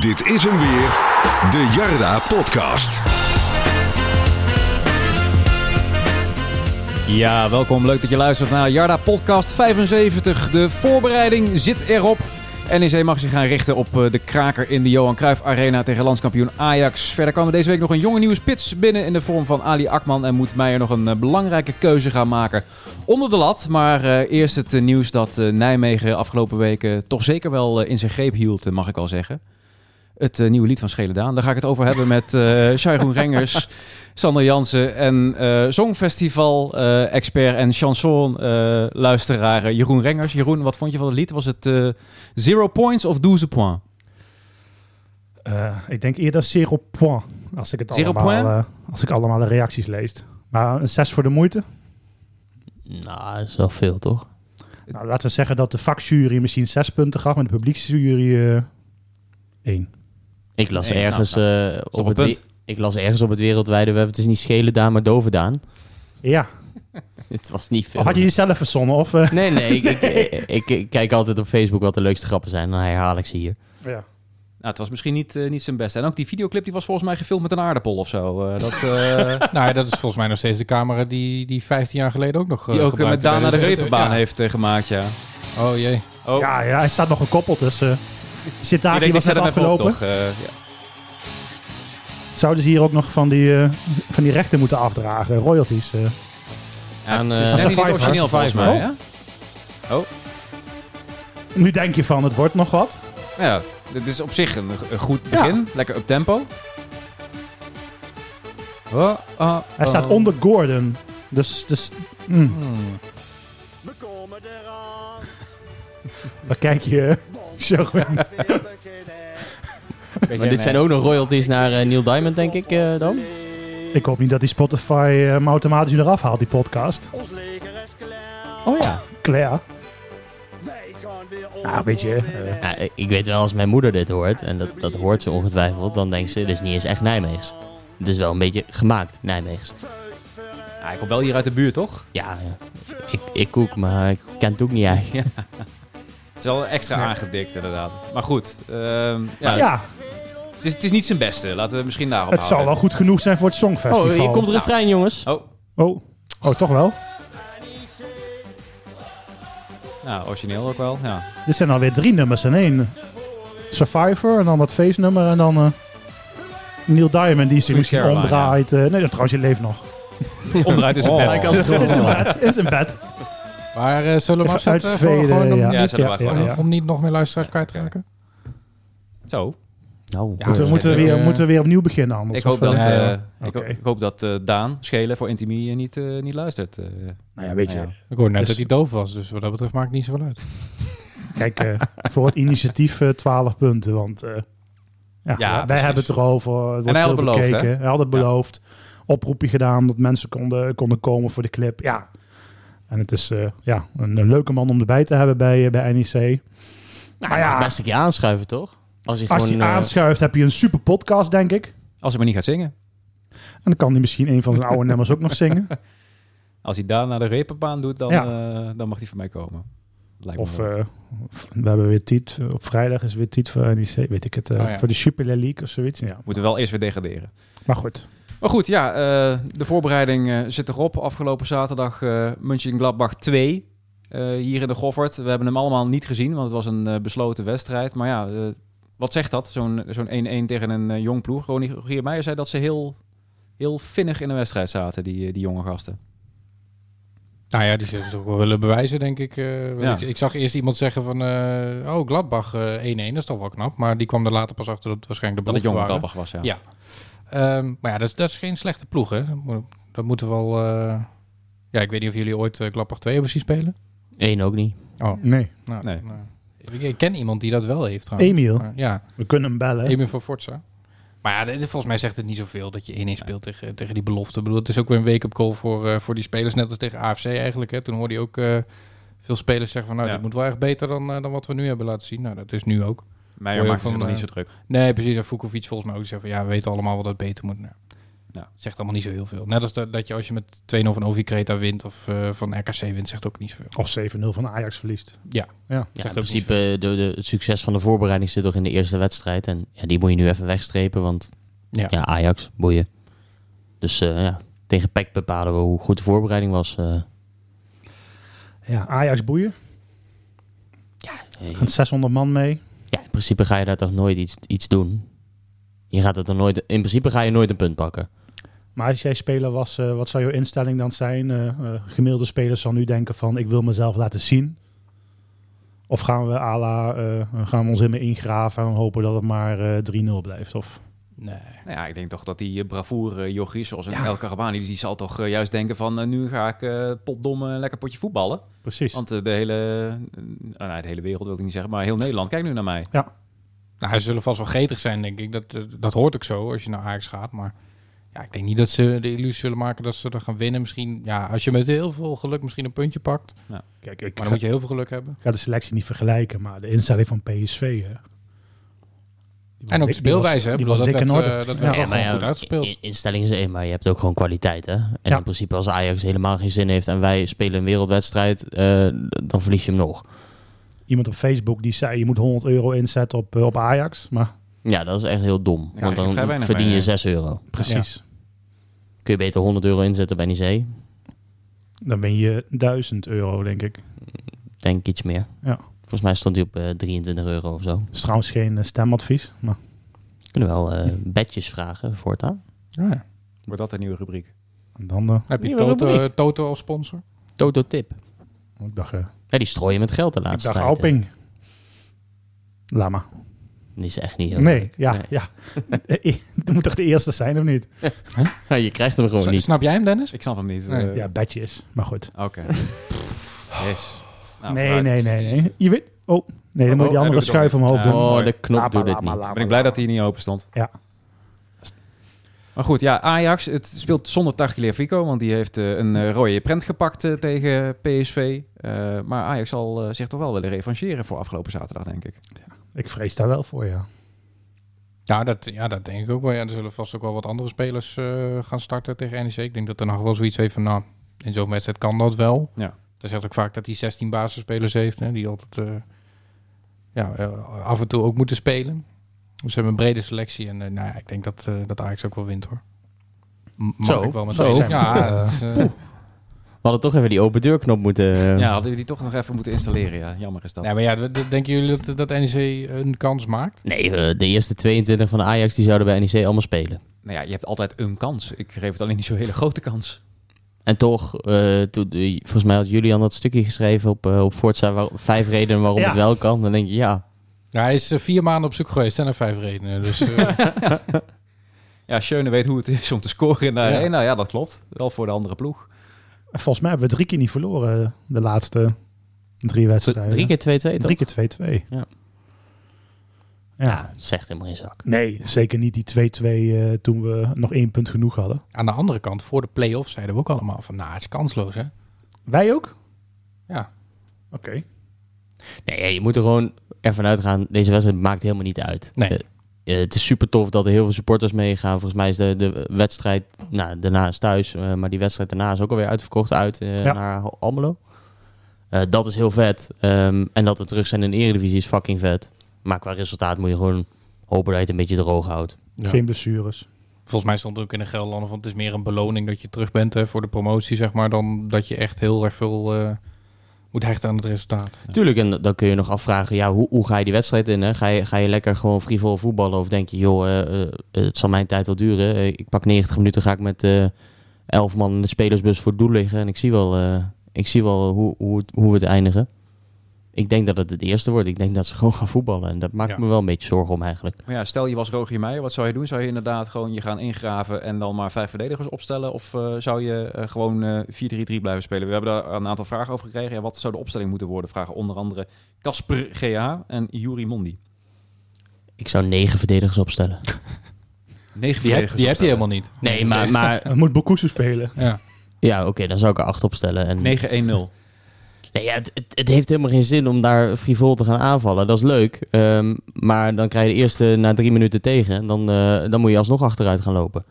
Dit is hem weer, de Jarda Podcast. Ja, welkom. Leuk dat je luistert naar Jarda Podcast 75. De voorbereiding zit erop. NEC mag zich gaan richten op eh, de kraker in de Johan Cruijff Arena tegen landskampioen Ajax. Verder kwam er deze week nog een jonge nieuwe spits binnen in de vorm van Ali Akman. En moet Meijer nog een eh, belangrijke keuze gaan maken onder de lat. Maar eh, eerst het nieuws dat Nijmegen afgelopen weken toch zeker wel in zijn greep hield, mag ik wel zeggen. Het nieuwe lied van Schele Daan. Daar ga ik het over hebben met uh, Sharon Rengers, Sander Jansen en uh, Songfestival-expert en chanson-luisteraar Jeroen Rengers. Jeroen, wat vond je van het lied? Was het Zero Points of 12 Points? ik denk eerder Zero Point, als ik het zero allemaal, als ik allemaal de reacties lees. Maar een 6 voor de moeite? Nou, dat is wel veel, toch? Nou, laten we zeggen dat de vakjury misschien 6 punten gaf, maar de publieksjury 1. Ik las ergens nou, nou, op het ik las ergens op het wereldwijde web. Het is niet schelen Daan, maar dovendaan. Ja. het was niet veel. Of had je jezelf verzonnen? Of, uh... Nee, nee. Ik, ik, ik, kijk altijd op Facebook wat de leukste grappen zijn. Dan herhaal ik ze hier. Ja. Nou, het was misschien niet, uh, niet zijn beste. En ook die videoclip die was volgens mij gefilmd met een aardappel of zo. Uh, dat, nou, dat is volgens mij nog steeds de camera die, die 15 jaar geleden ook nog Die ook met Daan naar de repenbaan heeft gemaakt, ja. Oh jee. Oh. Ja, ja, hij staat nog gekoppeld, dus... Zit daar, die was net afgelopen. Toch, ja. Zouden ze hier ook nog van die, uh, van die rechten moeten afdragen? Royalties? Uh. Aan, uh, dat is niet origineel volgens mij, hè? Oh. Nu denk je van, het wordt nog wat. Ja, dit is op zich een, een goed begin. Ja. Lekker op tempo. Oh, oh, Hij staat onder Gordon. Dus... dus mm. hmm. We komen eraan. Waar kijk je? Zo maar dit zijn ook nog royalties naar uh, Neil Diamond, denk ik uh, dan? Ik hoop niet dat die Spotify uh, hem automatisch eraf haalt, die podcast. Oh ja. Claire. Nou, weet je. Ja, ik weet wel, als mijn moeder dit hoort, en dat, dat hoort ze ongetwijfeld, dan denkt ze, dit is niet eens echt Nijmeegs. Het is wel een beetje gemaakt Nijmeegs. Ja, ik kom wel hier uit de buurt, toch? Ja, ik, ik koek, maar ik ken het ook niet eigenlijk. Het is wel extra aangedikt, inderdaad. Maar goed. Uh, ja, ja, het is, het is niet zijn beste. Laten we misschien daarop Het zal wel goed genoeg zijn voor het Songfestival. Oh, hier komt er refrein, jongens. Oh. Oh. Oh, toch wel? Nou, origineel ook wel, ja. Dit zijn alweer drie nummers in één. Survivor en dan dat face-nummer en dan uh, Neil Diamond die zich misschien omdraait. Uh, nee, trouwens, je leeft nog. omdraait is een bed. Oh. Is een bed. Is een bed. Maar uh, zullen we afzetten voor gewoon om, ja. niet, ja, om niet nog meer luisteraars kwijt te raken? Zo. Nou, ja, moeten, we, moeten, we weer, moeten we weer opnieuw beginnen anders? Ik hoop, dat, uh, ik, ik, hoop dat uh, Daan Schelen voor Intimie niet, uh, niet luistert. nou ja, weet je. Ik hoorde net dus, dat hij doof was, dus wat dat betreft maakt niet zoveel uit. Kijk, voor het initiatief 12 punten, want ja, ja, wij hebben het erover. Het en hij had het beloofd, bekeken. Hij had het beloofd. Oproepje gedaan dat mensen konden, konden komen voor de clip. Ja, en het is ja, een, een, leuke man om erbij te hebben bij, bij NEC. Nou ja, best een keer aanschuiven, toch? Als hij, gewoon, eh, aanschuift, heb je een super podcast, denk ik. Als hij maar niet gaat zingen. En dan kan hij misschien een van zijn oude nummers ook nog zingen. Als hij daar naar de repenbaan doet, dan, uh, dan mag hij voor mij komen. Lijkt of uh, we hebben weer Tiet. Op vrijdag is weer Tiet voor NEC, weet ik het. Uh, oh, ja. Voor de Super League of zoiets. Ja. Moeten we wel eerst weer degraderen. Maar goed. Maar goed, ja, de voorbereiding zit erop. Afgelopen zaterdag uh, Mönchengladbach 2 hier in de Goffert. We hebben hem allemaal niet gezien, want het was een besloten wedstrijd. Maar ja, wat zegt dat, zo'n zo'n 1-1 tegen een jong ploeg? Rogier Meijer zei dat ze heel, heel vinnig in de wedstrijd zaten, die, die jonge gasten. Nou ja, die zullen toch wel willen bewijzen, denk ik. Uh, ja. ik. ik. zag eerst iemand zeggen van... Uh, oh, Gladbach 1-1, dat is toch wel knap. Maar die kwam er later pas achter dat het waarschijnlijk de belofte Dat het jonge Gladbach was, ja. ja. Um, maar ja, dat, dat, is geen slechte ploeg, hè. Dat moeten we wel... Ja, ik weet niet of jullie ooit Gladbach 2 hebben zien spelen. Eén ook niet. Oh. Nee. Nou, nee. Nou. Ik ken iemand die dat wel heeft trouwens. Emiel? ja. We kunnen hem bellen. Emiel van Forza. Maar ja, volgens mij zegt het niet zoveel dat je 1-1 speelt tegen, tegen die belofte. Ik bedoel, het is ook weer een wake-up call voor, uh, voor die spelers, net als tegen AFC eigenlijk. Hè. Toen hoorde je ook uh, veel spelers zeggen van, nou, ja. dit moet wel echt beter dan, uh, dan wat we nu hebben laten zien. Nou, dat is nu ook. Meijer maakt van, nog niet zo druk. Nee, precies. En Vukovic volgens mij ook zeggen van, ja, we weten allemaal wat dat beter moet. Nou. Ja. Zegt allemaal niet zo heel veel. Net als dat, dat je als je met 2-0 van OV Creta wint of uh, van RKC wint, zegt ook niet zoveel. Of 7-0 van Ajax verliest. Ja, ja. ja in principe de, de, het succes van de voorbereiding zit toch in de eerste wedstrijd. En ja, die moet je nu even wegstrepen, want ja, ja Ajax, boeien. Dus uh, ja, tegen PEC bepalen we hoe goed de voorbereiding was. Uh. Ja, Ajax boeien. Ja, Gaan 600 man mee. Ja, in principe ga je daar toch nooit iets, iets doen. Je gaat het er nooit, in principe ga je nooit een punt pakken. Maar als jij speler was, uh, wat zou jouw instelling dan zijn? Uh, uh, gemiddelde spelers zal nu denken van ik wil mezelf laten zien. Of gaan we à la, gaan we ons in me ingraven en hopen dat het maar 3-0 blijft? Of... Nee. Nou ja, ik denk toch dat die bravoure jochie, zoals een ja. El Carabani, die zal toch juist denken van nu ga ik potdomme een lekker potje voetballen. Precies. Want de hele, nou, de hele wereld wil ik niet zeggen, maar heel Nederland kijkt nu naar mij. Ja. Nou, ze zullen vast wel gretig zijn, denk ik. Dat, dat hoort ook zo als je naar Ajax gaat, maar... Ja, ik denk niet dat ze de illusie zullen maken dat ze er gaan winnen. Misschien, ja, als je met heel veel geluk misschien een puntje pakt. Ja. Kijk, ik maar dan moet je heel veel geluk hebben. Ik ga de selectie niet vergelijken, maar de instelling van PSV... Hè, en ook de speelwijze, hè? Die was, dat werd, uh, dat werd ja, ja, goed uitgespeeld. Instelling is één, maar je hebt ook gewoon kwaliteit, hè? En in principe als Ajax helemaal geen zin heeft en wij spelen een wereldwedstrijd, uh, dan verlies je hem nog. Iemand op Facebook die zei, je moet 100 euro inzetten op, uh, op Ajax, maar... Ja, dat is echt heel dom, want dan verdien je 6 euro. Precies kun je beter 100 euro inzetten bij Nice. Dan ben je 1000 euro, denk ik. Denk iets meer. Ja. Volgens mij stond hij op uh, eh, 23 euro of zo. Dat is trouwens geen uh, stemadvies. Maar... Kunnen wel uh, bedjes vragen voortaan. Ja. Wordt dat een nieuwe rubriek? En dan heb je Toto, Toto als sponsor? Toto Tip. Oh, ik dacht... ja, die strooien met geld de laatste ik dacht tijd. Alping. Lama. Die is echt niet heel Nee, ja, ja. Het moet toch de eerste zijn, of niet? Ja, je krijgt hem gewoon niet. Snap jij hem, Dennis? Ik snap hem niet. Nee. Uh, ja, bedjes, maar goed. Oké. Okay. yes. Nou, nee, nee, nee, nee. Je weet... Oh, nee, dan moet je die andere schuif omhoog doen. Oh, de knop doet het niet. Ben ik blij dat hij niet open stond. Ja. Maar goed, ja, Ajax het speelt zonder Tagliafico, want die heeft uh, een uh, rode prent gepakt uh, tegen PSV. maar Ajax zal zich toch wel willen revancheren voor afgelopen zaterdag, denk ik. Ja. Ik vrees daar wel voor, ja. Ja, dat, ja, dat denk ik ook wel. Ja, er zullen vast ook wel wat andere spelers uh, gaan starten tegen NEC. Ik denk dat er nog wel zoiets heeft van, nou, in zo'n wedstrijd kan dat wel. Ja. Er zegt ook vaak dat hij 16 basisspelers heeft, hè, die altijd uh, ja, uh, af en toe ook moeten spelen. Dus ze hebben een brede selectie en nou, ja, ik denk dat, dat Ajax ook wel wint, hoor. Mag zo, ik wel met zo. Ja, we hadden toch even die open deurknop moeten... Eh, ja, hadden we die toch nog even moeten installeren. Ja, jammer is dat. Ja, maar ja, denken jullie dat, dat NEC een kans maakt? Nee, de eerste 22 van de Ajax die zouden bij NEC allemaal spelen. Nou ja, je hebt altijd een kans. Ik geef het alleen niet zo'n hele grote kans. En toch, uh, toen, volgens mij had Julian dat stukje geschreven op, uh, op Forza, waar, vijf redenen waarom het wel kan. Dan denk je, ja. ja hij is vier maanden op zoek geweest en naar vijf redenen. Dus, ja, Schöne weet hoe het is om te scoren in de ja. Nou ja, dat klopt. Wel voor de andere ploeg. Volgens mij hebben we drie keer niet verloren de laatste drie wedstrijden. Drie keer 2-2 Drie keer 2-2. Ja. Ja, zegt helemaal geen zak. Nee, zeker niet die 2-2 uh, eh, toen we nog één punt genoeg hadden. Aan de andere kant, voor de play-offs zeiden we ook allemaal van, nou, het is kansloos, hè? Wij ook? Ja. Oké. Nee, je moet er gewoon ervan uitgaan, deze wedstrijd maakt helemaal niet uit. Nee. Uh, uh, het is super tof dat er heel veel supporters meegaan. Volgens mij is de, de wedstrijd, nou, daarna is thuis, uh, maar die wedstrijd daarna is ook alweer uitverkocht uit uh, ja. naar Almelo. dat is heel vet. Um, en dat we terug zijn in de Eredivisie is fucking vet. Maar qua resultaat moet je gewoon hopen dat je het een beetje droog houdt. Ja. Geen blessures. Volgens mij stond het ook in de Gelderlanden van het is meer een beloning dat je terug bent hè, voor de promotie, zeg maar, dan dat je echt heel erg veel moet hechten aan het resultaat. Tuurlijk, en dan kun je nog afvragen, ja, hoe, hoe ga je die wedstrijd in? Hè? Ga, je, ga je lekker gewoon frivol voetballen of denk je, joh, uh, uh, het zal mijn tijd wel duren. ik pak 90 minuten, ga ik met uh, 11 man in de spelersbus voor het doel liggen en ik zie wel, ik zie wel hoe, hoe, hoe we het eindigen. Ik denk dat het het eerste wordt. Ik denk dat ze gewoon gaan voetballen. En dat maakt me wel een beetje zorgen om eigenlijk. Maar ja, stel je was Rogier Meijer, wat zou je doen? Zou je inderdaad gewoon je gaan ingraven en dan maar vijf verdedigers opstellen? Of uh, zou je uh, gewoon uh, eh, 4-3-3 blijven spelen? We hebben daar een aantal vragen over gekregen. Ja, wat zou de opstelling moeten worden? Vragen onder andere Casper GA en Juri Mondi. Ik zou negen verdedigers opstellen. negen die verdedigers Die heb je helemaal niet. Nee, maar... maar... Moet Bokusu spelen. Ja, ja oké, okay, dan zou ik er acht opstellen. En... 9-1-0. Nee, ja, het, het, heeft helemaal geen zin om daar frivol te gaan aanvallen. Dat is leuk. Um, maar dan krijg je de eerste na drie minuten tegen. Dan, uh, dan moet je alsnog achteruit gaan lopen.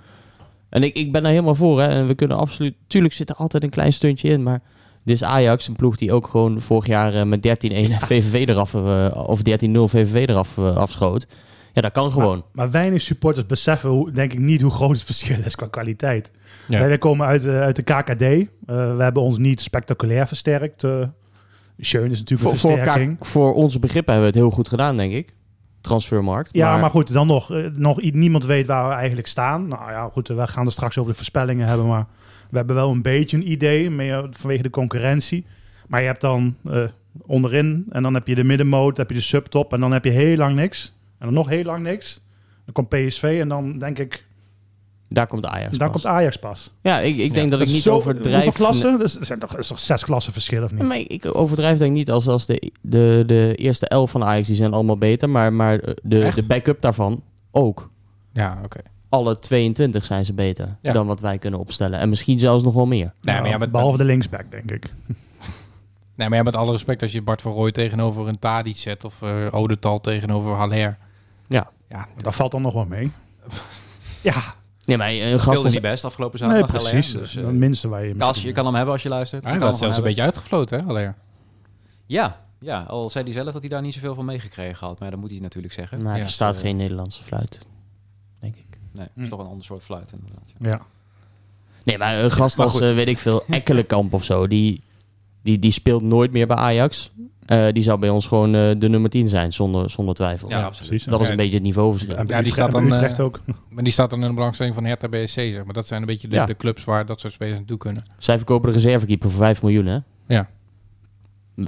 En ik, ik ben daar helemaal voor. Hè. En we kunnen absoluut... Tuurlijk zit er altijd een klein stuntje in. Maar dit is Ajax, een ploeg die ook gewoon vorig jaar eh, met 13-1 VVV eraf... eh, of 13-0 VVV eraf eh, afschoot. Ja, dat kan gewoon. Maar, maar weinig supporters beseffen, hoe, denk ik, niet hoe groot het verschil is qua kwaliteit. Ja. Wij komen uit, de- uit de KKD. Eh, we hebben ons niet spectaculair versterkt. eh Schön is natuurlijk voor, een voor, versterking. elkaar- voor onze begrippen hebben we het heel goed gedaan, denk ik. Transfermarkt. Ja, maar, goed, dan nog, eh, nog niemand weet waar we eigenlijk staan. Nou ja, goed, we gaan er straks over de voorspellingen hebben, maar we hebben wel een beetje een idee, meer vanwege de concurrentie. Maar je hebt dan eh, onderin en dan heb je de middenmoot, dan heb je de subtop en dan heb je heel lang niks. En dan nog heel lang niks. Dan komt PSV en dan denk ik, Daar komt Ajax dan pas. komt Ajax pas. Ja, ik, ik denk dat ik is niet zo- overdrijf. Hoeveel klassen? Dus er zijn toch, is toch zes klassen verschil of niet? Maar ik overdrijf denk ik niet als, als de, de, de eerste elf van Ajax, die zijn allemaal beter. Maar, maar de, Echt? de backup daarvan ook. Ja, oké. Alle 22 zijn ze beter Ja. dan wat wij kunnen opstellen. En misschien zelfs nog wel meer. Nee, maar ja, met, Behalve de linksback, denk ik. nee, maar ja, met alle respect, als je Bart van Rooij tegenover een Tadic zet of eh Odetal tegenover Haller. Ja. Ja, Dat valt dan nog wel mee. ja, Nee, maar een gast als, niet best afgelopen nee, zaterdag. Haller. precies. Dus, Dus, eh, het minste waar je... Kas, je kan hem hebben als je luistert. Hij was zelfs een beetje uitgefloten, hè, Haller. Ja, ja, al zei hij zelf dat hij daar niet zoveel van meegekregen had. Maar dat moet hij natuurlijk zeggen. maar hij Ja. verstaat Eh, geen Nederlandse fluit. Denk ik. Nee, het Hm. is toch een ander soort fluit inderdaad. ja. Ja. Nee, maar een gast Maar als, eh, weet ik veel, Ekkelenkamp of zo, die, die, die speelt nooit meer bij Ajax. Eh, die zou bij ons gewoon eh, de nummer 10 zijn, zonder, zonder twijfel. Ja, Ja, absoluut. precies. Dat is Ja. een beetje het niveauverschil. Ja, ja, die staat dan, Utrecht eh, ook. Maar die staat dan in de belangstelling van Hertha BSC, zeg maar. Dat zijn een beetje de, Ja. de clubs waar dat soort spelers naartoe kunnen. Zij verkopen de reservekeeper voor 5 miljoen, hè? Ja.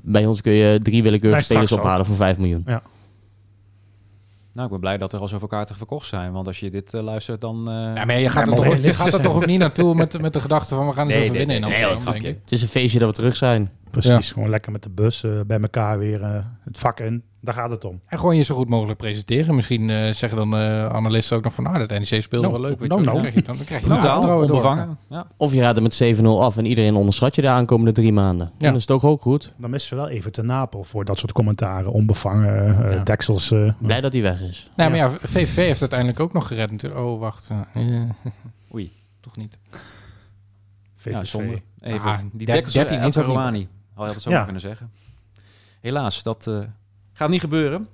Bij ons kun je drie willekeurige spelers ophalen voor 5 miljoen. Nou, ik ben blij dat er al zoveel kaarten verkocht zijn. Want als je dit luistert, dan... eh, Ja, maar je gaat, Ja, er, toch, je gaat er toch ook niet naartoe met, met de gedachte van we gaan Nee, even nee, winnen in nee, nee, Amsterdam, dat denk ik. Het is een feestje dat we terug zijn. Precies, gewoon lekker met de bus eh, bij elkaar weer eh, het vak in. Daar gaat het om. En gewoon je zo goed mogelijk presenteren. Misschien eh, zeggen dan eh, analisten ook nog van, nou, dat NEC speelde Nou, wel leuk. Weet nou, je, nou. dan krijg je, dan, dan krijg je Brutaal, vertrouwen door. onbevangen. Ja. Of je gaat er met 7-0 af en iedereen onderschat je de aankomende drie maanden. Ja. Dan is het ook ook goed. Dan missen we wel even te Napel voor dat soort commentaren. Onbevangen, eh, Ja. deksels. eh, Blij dat hij weg is. Nee, maar ja, VVV heeft uiteindelijk ook nog gered natuurlijk. Oh, wacht. Oei. toch niet. VVV. Ja, zonde. Even, Ah, die dekkels 13 13 is ook niet Rouhani. Had je dat zo Ja. kunnen zeggen. Helaas, dat eh, gaat niet gebeuren.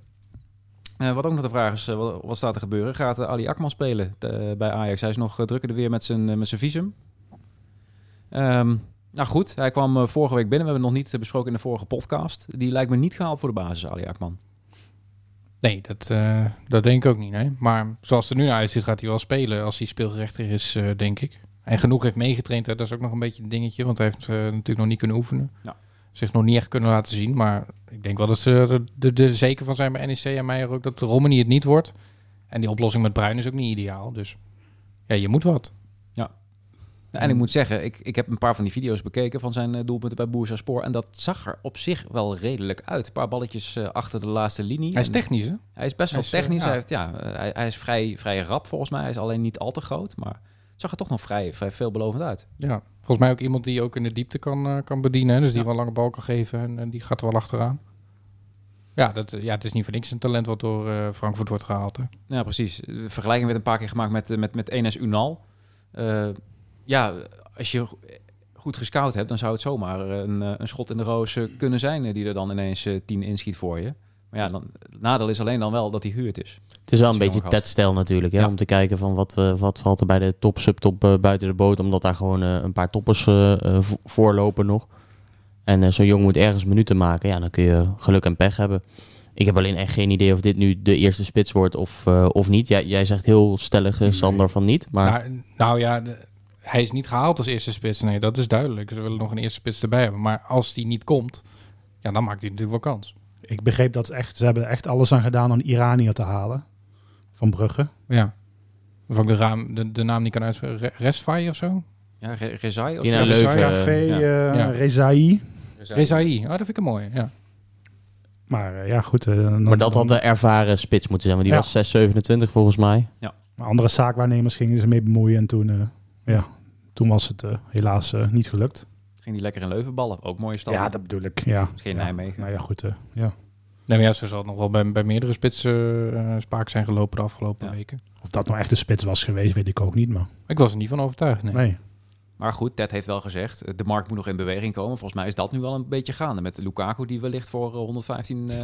Eh, wat ook nog de vraag is, eh, wat, wat staat er gebeuren? Gaat Ali Akman spelen bij Ajax? Hij is nog drukkende weer met zijn, met zijn visum. Ehm, nou goed, hij kwam vorige week binnen. We hebben het nog niet besproken in de vorige podcast. Die lijkt me niet gehaald voor de basis, Ali Akman. Nee, dat, eh, dat denk ik ook niet. Nee. Maar zoals het er nu naar uitziet, gaat hij wel spelen als hij speelgerechtig is, eh, denk ik. En genoeg heeft meegetraind, hè. dat is ook nog een beetje een dingetje. Want hij heeft natuurlijk nog niet kunnen oefenen. Ja. Zich nog niet echt kunnen laten zien. Maar ik denk wel dat ze er zeker van zijn bij NEC en Meijer ook dat Romani het niet wordt. En die oplossing met Bruin is ook niet ideaal. Dus ja, je moet wat. En ik moet zeggen, ik, ik heb een paar van die video's bekeken van zijn eh, doelpunten bij Boersa Spoor. En dat zag er op zich wel redelijk uit. Een paar balletjes eh, achter de laatste linie. Hij is technisch, hè? hij is best wel hij is, eh, technisch. ja. Hij, heeft, ja, eh, hij, hij is vrij, vrij rap volgens mij. Hij is alleen niet al te groot. Maar zag er toch nog vrij, vrij veelbelovend uit. Ja. Volgens mij ook iemand die ook in de diepte kan, eh, kan bedienen. Hè? Dus die wel lange bal kan geven en, en die gaat er wel achteraan. Ja, dat, eh, ja, het is niet voor niks een talent wat door eh, Frankfurt wordt gehaald. Hè? Ja, precies. De vergelijking werd een paar keer gemaakt met, met, met Enes Unal. Eh, ja, als je goed gescout hebt, dan zou het zomaar een, een schot in de roos kunnen zijn... die er dan ineens tien inschiet voor je. Maar ja, dan, het nadeel is alleen dan wel dat hij huurd is. Het is wel een beetje. Ted-stijl natuurlijk. Hè? Ja. Om te kijken van wat, eh, wat valt er bij de top, subtop eh, buiten de boot. Omdat daar gewoon eh, een paar toppers vo- voorlopen nog. En eh, zo'n jongen moet ergens minuten maken. Ja, dan kun je geluk en pech hebben. Ik heb alleen echt geen idee of dit nu de eerste spits wordt of, eh, of niet. Jij, jij zegt heel stellig, Sander, van niet. Maar Nou, nou ja, de- hij is niet gehaald als eerste spits. Nee, dat is duidelijk. Ze willen nog een eerste spits erbij hebben. Maar als die niet komt, ja, dan maakt hij natuurlijk wel kans. Ik begreep dat ze echt, ze hebben er echt alles aan gedaan om Iranier te halen. Van Brugge. Ja. Of ik de, raam, de, de naam niet kan uitspreken. Re- Resfai of zo? Ja, Re- Rezai of Die zo? Leuven. Café, ja. eh, Ja. Rezai. Resai. Oh, dat vind ik een mooie. Ja. Maar eh, ja, goed. eh, dan- maar dat had de ervaren spits moeten zijn. Want die Ja. was 6,27 volgens mij. maar andere zaakwaarnemers gingen ze mee bemoeien. En toen, eh, ja, toen was het helaas niet gelukt. Ging die lekker in Leuven ballen. Ook mooie stad. Ja, dat bedoel ik. Ja. Geen ja. Nijmegen. Nou ja, goed. eh, ja. Nee, maar ja, zo zal nog wel bij, bij meerdere spitsen uh, spaak zijn gelopen de afgelopen Ja. weken. Of dat nou echt een spits was geweest, weet ik ook niet. Maar Ik was er niet van overtuigd. Nee. nee. Maar goed, Ted heeft wel gezegd, eh, de markt moet nog in beweging komen. Volgens mij is dat nu wel een beetje gaande. Met Lukaku die wellicht voor eh, 115 eh,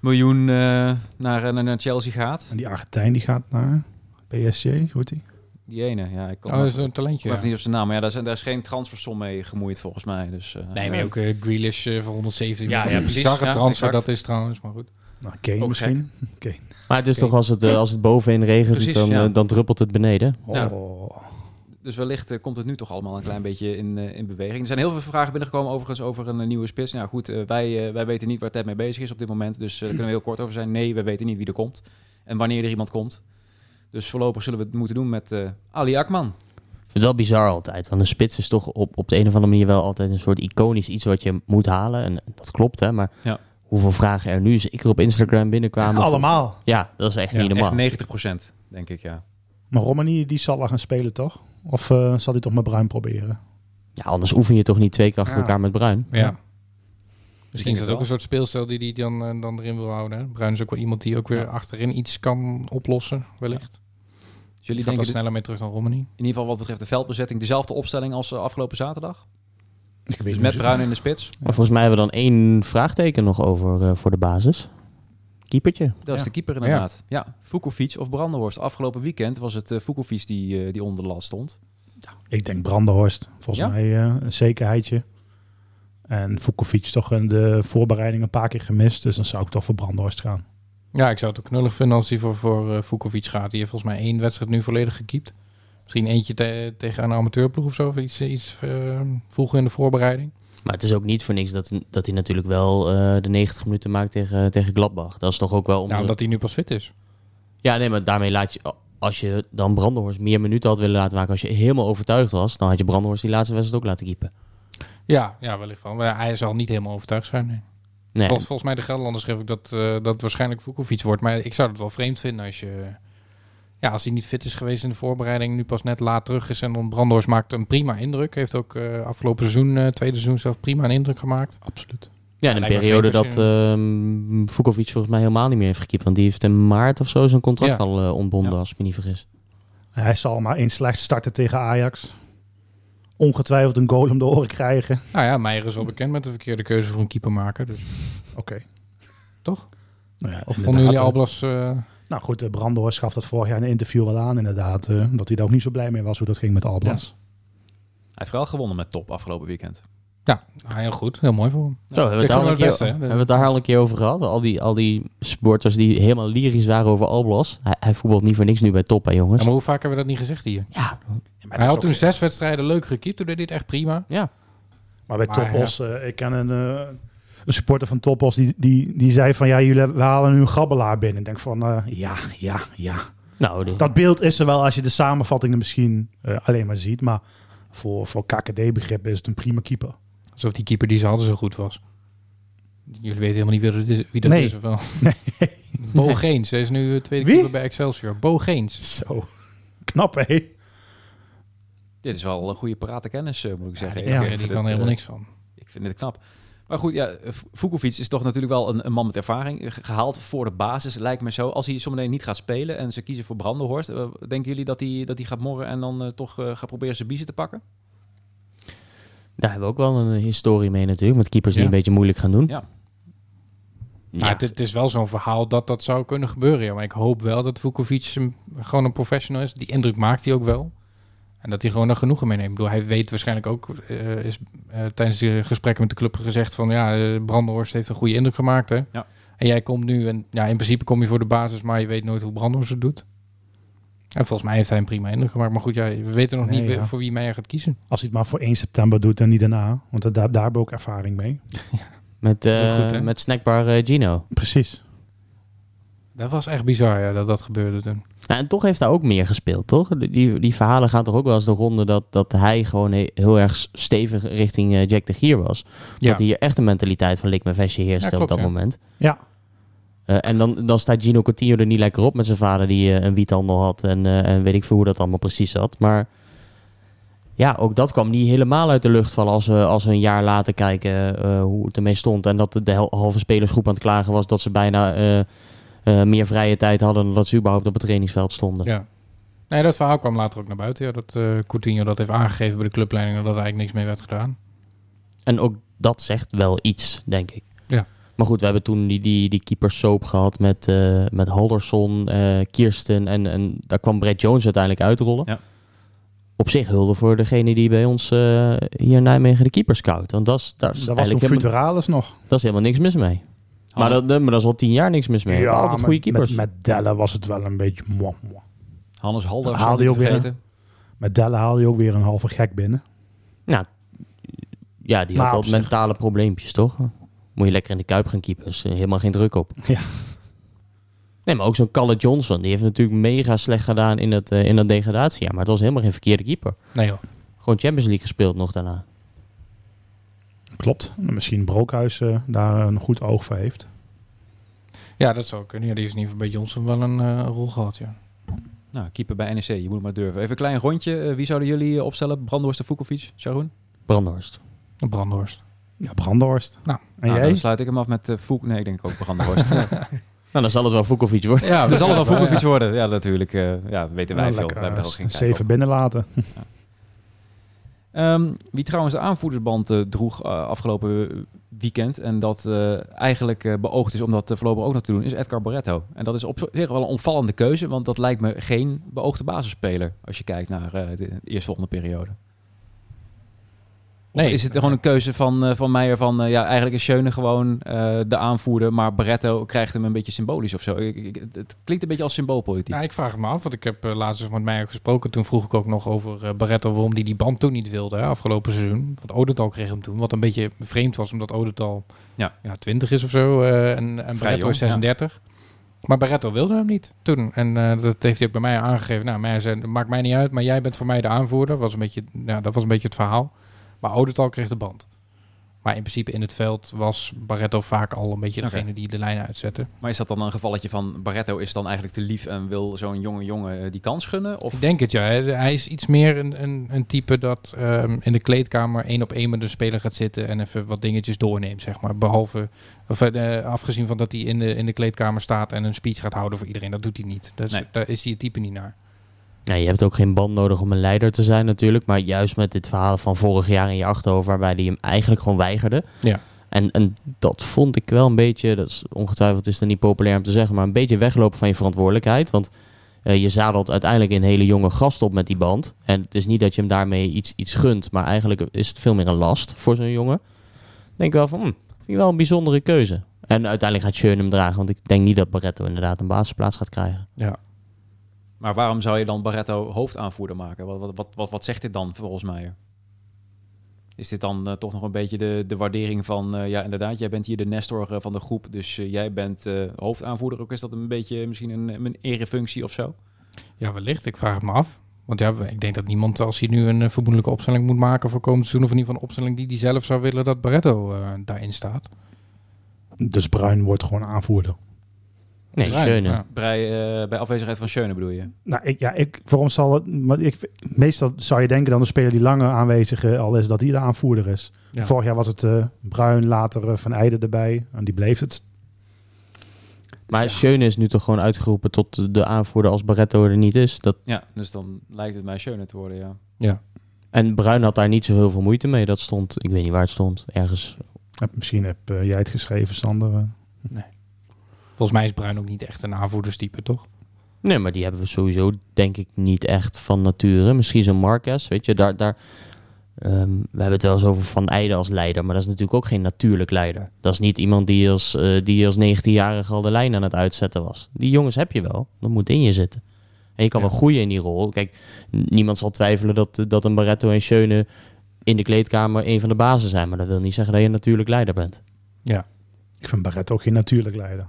miljoen eh, naar, eh, naar Chelsea gaat. En die Argentijn die gaat naar PSG, hoe heet die? Die ene, ja. Ik kom Oh, dat is een talentje. Ik Ja. niet op zijn naam. Maar ja, daar, zijn, daar is geen transfersom mee gemoeid volgens mij. Dus, eh, Nee, maar ook uh, Grealish uh, voor 170 Ja, ja, precies. Bizarre Ja, transfer exact. dat is trouwens, maar goed. Nou, Kane Ook misschien. Maar het is toch als het, als het bovenin regent, Precies, dan, ja. dan druppelt het beneden. Ja. Oh. Dus wellicht komt het nu toch allemaal een klein beetje in, eh, in beweging. Er zijn heel veel vragen binnengekomen overigens over een nieuwe spits. Nou goed, wij, wij weten niet waar Ted mee bezig is op dit moment. Dus eh, daar kunnen we heel kort over zijn. Nee, we weten niet wie er komt. En wanneer er iemand komt. Dus voorlopig zullen we het moeten doen met eh, Ali Akman. Ik het wel bizar altijd. Want een spits is toch op, op de een of andere manier wel altijd een soort iconisch iets wat je moet halen. En dat klopt, hè. Maar Ja. hoeveel vragen er nu zeker op Instagram binnenkwamen? Allemaal. Ja, dat is echt Ja, niet normaal. Echt 90% denk ik, ja. Maar Romani die zal wel gaan spelen, toch? Of eh, zal hij toch met Bruin proberen? Ja, anders oefen je toch niet twee keer achter Ja. elkaar met Bruin. Ja. Ja. Misschien is het dat ook een soort speelstijl die hij dan, eh, dan erin wil houden. Hè? Bruin is ook wel iemand die ook weer achterin iets kan oplossen, wellicht. Dus jullie Die gaat denken er de- sneller mee terug dan Romani. in ieder geval wat betreft de veldbezetting dezelfde opstelling als eh, afgelopen zaterdag? Ik weet Dus niet met Bruin in de spits. Maar volgens mij hebben we dan één vraagteken nog over eh, voor de basis. Keepertje. Dat is Ja. de keeper inderdaad. Ja, Vukovic of Brandenhorst. Afgelopen weekend was het uh, Vukovic die, uh, die onder de lat stond. Ik denk Brandenhorst. Volgens Ja? mij uh, een zekerheidje. En Vukovic toch in de voorbereiding een paar keer gemist. Dus dan zou ik toch voor Brandenhorst gaan. Ja, ik zou het ook knullig vinden als hij voor, voor uh, Vukovic gaat. Die heeft volgens mij één wedstrijd nu volledig gekiept. Misschien eentje te- tegen een amateurploeg of zo. Of iets, iets uh, vroeger in de voorbereiding. Maar het is ook niet voor niks dat, dat hij natuurlijk wel uh, de 90 minuten maakt tegen, tegen Gladbach. Dat is toch ook wel... Ja, omdat hij nu pas fit is. Ja, nee, maar daarmee laat je... Als je dan Brandenhorst meer minuten had willen laten maken... als je helemaal overtuigd was... dan had je Brandenhorst die laatste wedstrijd ook laten keepen. Ja, ja wellicht wel. Maar hij zal niet helemaal overtuigd zijn. Nee. Nee. Volgens, volgens mij de Gelderlander schreef ik dat, uh, dat waarschijnlijk Vukovic wordt. Maar ik zou het wel vreemd vinden als je... Ja, als hij niet fit is geweest in de voorbereiding, nu pas net laat terug is en dan Brandhorst maakt een prima indruk. Heeft ook uh, afgelopen seizoen, uh, tweede seizoen zelf prima een indruk gemaakt. Absoluut. Ja, in een periode dat uh, Vukovic volgens mij helemaal niet meer heeft gekiept. Want die heeft in maart of zo zijn contract ja. al uh, ontbonden, ja. als ik me niet vergis. Hij zal maar één slecht starten tegen Ajax. Ongetwijfeld een goal om de oren krijgen. Nou ja, Meijer is wel bekend met de verkeerde keuze voor een keeper maken. Dus. Oké. Okay. Toch? Nou ja, of vonden jullie Alblas... Uh... Nou goed, Brandhorst gaf dat vorig jaar in een interview wel aan inderdaad. Uh, dat hij daar ook niet zo blij mee was hoe dat ging met Alblas. Ja. Hij heeft wel gewonnen met top afgelopen weekend. Ja, heel goed. Heel mooi voor hem. Zo, hebben we, het al een keer, beste, hebben we het daar al een keer over gehad? Al die, al die sporters die helemaal lyrisch waren over Alblas. Hij, hij voetbalt niet voor niks nu bij top, hè jongens. Ja, maar hoe vaak hebben we dat niet gezegd hier? Ja. Hij had toen zes wedstrijden leuk gekiept. Toen deed hij het echt prima. Ja. Maar bij maar, Topos, ja. uh, ik ken een, uh, een supporter van Topos die, die, die zei van... Ja, jullie we halen nu een grabbelaar binnen. Ik denk van, uh, ja, ja, ja. Nou, die... Dat beeld is er wel als je de samenvattingen misschien uh, alleen maar ziet. Maar voor, voor KKD-begrip is het een prima keeper. Alsof die keeper die ze hadden zo goed was. Jullie weten helemaal niet wie dat is. Wie dat nee. is of wel? Nee. Bo nee. Geens. Hij is nu tweede wie? keeper bij Excelsior. Bo Geens. Zo. Knap, hé. Dit is wel een goede paratenkennis, uh, moet ik zeggen. Ja, ik die, die kan er helemaal niks van. Ik vind dit knap. Maar goed, ja, Vukovic is toch natuurlijk wel een, een, man met ervaring. Gehaald voor de basis, lijkt me zo. Als hij zometeen niet gaat spelen en ze kiezen voor Brandenhorst... Uh, denken jullie dat hij, dat hij gaat morren en dan uh, toch uh, gaat proberen zijn biezen te pakken? Daar hebben we ook wel een historie mee natuurlijk. Met keepers die een beetje moeilijk gaan doen. Ja. Ja, het, het, is wel zo'n verhaal dat dat zou kunnen gebeuren. Ja. Maar ik hoop wel dat Vukovic een, gewoon een professional is. Die indruk maakt hij ook wel. En dat hij gewoon er genoegen mee neemt. Ik bedoel, hij weet waarschijnlijk ook, uh, is uh, tijdens de gesprekken met de club gezegd van ja, uh, Brandhorst heeft een goede indruk gemaakt. Hè? Ja. En jij komt nu en ja, in principe kom je voor de basis, maar je weet nooit hoe Brandhorst het doet. En volgens mij heeft hij een prima indruk gemaakt. Maar goed, ja, we weten nog Nee, niet ja. voor wie Meijer gaat kiezen. Als hij het maar voor 1 september doet en niet daarna. Want daar, daar hebben we ook ervaring mee. Met, uh, goed, met snackbar uh, Gino. Precies. Dat was echt bizar ja, dat dat gebeurde toen. Nou, en toch heeft hij ook meer gespeeld, toch? Die, die verhalen gaan toch ook wel eens de ronde dat, dat hij gewoon he- heel erg stevig richting uh, Jack de Gier was. Ja. Dat hij hier echt een mentaliteit van lik vestje heerste Ja, klopt, op dat ja. moment. Ja. Uh, en dan, dan staat Gino Coutinho er niet lekker op met zijn vader die uh, een wiethandel had. En, en weet ik veel hoe dat allemaal precies zat. Maar ja, ook dat kwam niet helemaal uit de lucht vallen als we, als we een jaar later kijken eh, hoe het ermee stond. En dat de, de halve spelersgroep aan het klagen was dat ze bijna eh, eh, meer vrije tijd hadden dan dat ze überhaupt op het trainingsveld stonden. Ja. Nee, dat verhaal kwam later ook naar buiten. Ja, dat uh, Coutinho dat heeft aangegeven bij de clubleiding dat er eigenlijk niks mee werd gedaan. En ook dat zegt wel iets, denk ik. Ja. Maar goed, we hebben toen die, die, die keeper soap gehad met, uh, met Halderson, uh, Kirsten en, en daar kwam Brett Jones uiteindelijk uitrollen. Ja. Op zich hulde voor degene die bij ons uh, hier in Nijmegen de keeper scout. Want dat is, dat is dat was toen Futuralis nog. Dat is helemaal niks mis mee. Maar, dat, maar dat is al tien jaar niks mis mee. Ja, Altijd goede keepers. Met, met Delle was het wel een beetje moi, moi. Hannes Halder haalde je ook weer. Met Delle haalde je ook weer een halve gek binnen. Nou, ja, die Maar had wel zich- mentale probleempjes, toch? Moet je lekker in de kuip gaan keepen. is helemaal geen druk op. Ja. Nee, maar ook zo'n Calle Johnson. Die heeft natuurlijk mega slecht gedaan in dat, eh in dat degradatiejaar. Maar het was helemaal geen verkeerde keeper. Nee joh. Gewoon Champions League gespeeld nog daarna. Klopt. Misschien Brookhuis eh, daar een goed oog voor heeft. Ja, dat zou kunnen. Ja, die is in ieder geval bij Johnson wel een eh, rol gehad, ja. Nou, keeper bij NEC, je moet het maar durven. Even een klein rondje. Eh, wie zouden jullie opstellen? Brandhorst of Vukovic? Sharon? Brandhorst. Brandhorst. Ja, Brandhorst. Nou, en Nou, jij? dan sluit ik hem af met uh, Fouk. Nee, ik denk ook Brandhorst. Nou, dan zal het wel Vukovic worden. Ja, Dan zal het wel ja. Vukovic worden. Ja, natuurlijk. eh, ja, weten wij Nou, veel. lekker, We hebben er ook geen zeven binnenlaten. Ehm, wie trouwens de aanvoerdersband eh, droeg eh, afgelopen weekend... en dat eh, eigenlijk beoogd is om dat voorlopig ook nog te doen... is Edgar Barretto. En dat is op zich wel een opvallende keuze... want dat lijkt me geen beoogde basisspeler... als je kijkt naar de eerstvolgende periode. Of Nee. is het gewoon een keuze van, eh, van Meijer van... eh, ja, eigenlijk is Schöne gewoon eh, de aanvoerder... maar Barretto krijgt hem een beetje symbolisch of zo. Ik, ik- het- klinkt een beetje als symboolpolitiek. Ja, ik vraag het me af, want ik heb laatst eens met mij gesproken. Toen vroeg ik ook nog over eh, Barretto waarom hij die band toen niet wilde, hè, afgelopen seizoen. Want Odental kreeg hem toen, wat een beetje vreemd was, omdat Odental Ja. Ja, 20 is of zo en, en Barretto is 36. Maar Barretto wilde hem niet toen. En dat heeft hij ook bij mij aangegeven. Nou, mij zei, maakt mij niet uit, maar jij bent voor mij de aanvoerder. Was een beetje, ja, dat was een beetje het verhaal. Maar Odental kreeg de band. Maar in principe in het veld was Barretto vaak al een beetje degene die de lijnen uitzette. Maar is dat dan een gevalletje van Barretto is dan eigenlijk te lief en wil zo'n jonge jongen eh, die kans gunnen? Of Ik denk het, ja. Hij is iets meer een, een, een type dat ehm, in de kleedkamer één op één met een speler gaat zitten en even wat dingetjes doorneemt, zeg maar. Behalve, of, eh, afgezien van dat hij in de, in de kleedkamer staat en een speech gaat houden voor iedereen. Dat doet hij niet. Nee. Daar is hij het type niet naar. Ja, je hebt ook geen band nodig om een leider te zijn natuurlijk. Maar juist met dit verhaal van vorig jaar in je achterhoofd... waarbij hij hem eigenlijk gewoon weigerde. Ja. En, en dat vond ik wel een beetje... dat is ongetwijfeld is dat niet populair om te zeggen... maar een beetje weglopen van je verantwoordelijkheid. Want eh, je zadelt uiteindelijk een hele jonge gast op met die band. En het is niet dat je hem daarmee iets, iets gunt... maar eigenlijk is het veel meer een last voor zo'n jongen. Denk wel van... Hm, vind ik wel een bijzondere keuze. En uiteindelijk gaat Schön hem dragen... want ik denk niet dat Barretto inderdaad een basisplaats gaat krijgen. Ja. Maar waarom zou je dan Barretto hoofdaanvoerder maken? Wat, wat, wat, wat, wat zegt dit dan volgens mij? Is dit dan eh, toch nog een beetje de, de waardering van... eh, ja, inderdaad, jij bent hier de nestor eh, van de groep... dus eh, jij bent eh, hoofdaanvoerder. Ook is dat een beetje misschien een, een erefunctie of zo? ja, wellicht. Ik vraag het me af. Want ja, ik denk dat niemand, als hij nu een vermoedelijke opstelling moet maken voor komend seizoen, of in ieder geval een opstelling die hij zelf zou willen dat Barretto eh, daarin staat. Dus Bruin wordt gewoon aanvoerder. Nee, Schöne. ja. Bij, eh, bij afwezigheid van Schöne bedoel je? Nou, ik, ja, ik, waarom zal het... Maar ik, meestal zou je denken dan een speler die langer aanwezig eh, al is, dat hij de aanvoerder is. Ja. Vorig jaar was het eh, Bruin, later Van Eijden erbij. En die bleef het. Maar Ja. Schöne is nu toch gewoon uitgeroepen tot de- de aanvoerder als Barretto er niet is. Dat, Ja, dus dan lijkt het mij Schöne te worden, ja. en Bruin had daar niet zo heel veel moeite mee. Dat stond, ik weet niet waar het stond, ergens. Heb- Misschien heb jij het geschreven, Sander. eh. Volgens mij is Bruin ook niet echt een aanvoerderstype, toch? Nee, maar die hebben we sowieso denk ik niet echt van nature. Misschien zo'n Marquez, weet je. Daar, daar, ehm, we hebben het wel eens over Van Eijden als leider. Maar dat is natuurlijk ook geen natuurlijk leider. Dat is niet iemand die als, eh, die als 19-jarige al de lijn aan het uitzetten was. Die jongens heb je wel. Dat moet in je zitten. En je kan Ja. wel groeien in die rol. Kijk, niemand zal twijfelen dat, dat een Barretto en Schöne in de kleedkamer een van de bazen zijn. Maar dat wil niet zeggen dat je een natuurlijk leider bent. Ik vind Barret ook geen natuurlijk leider.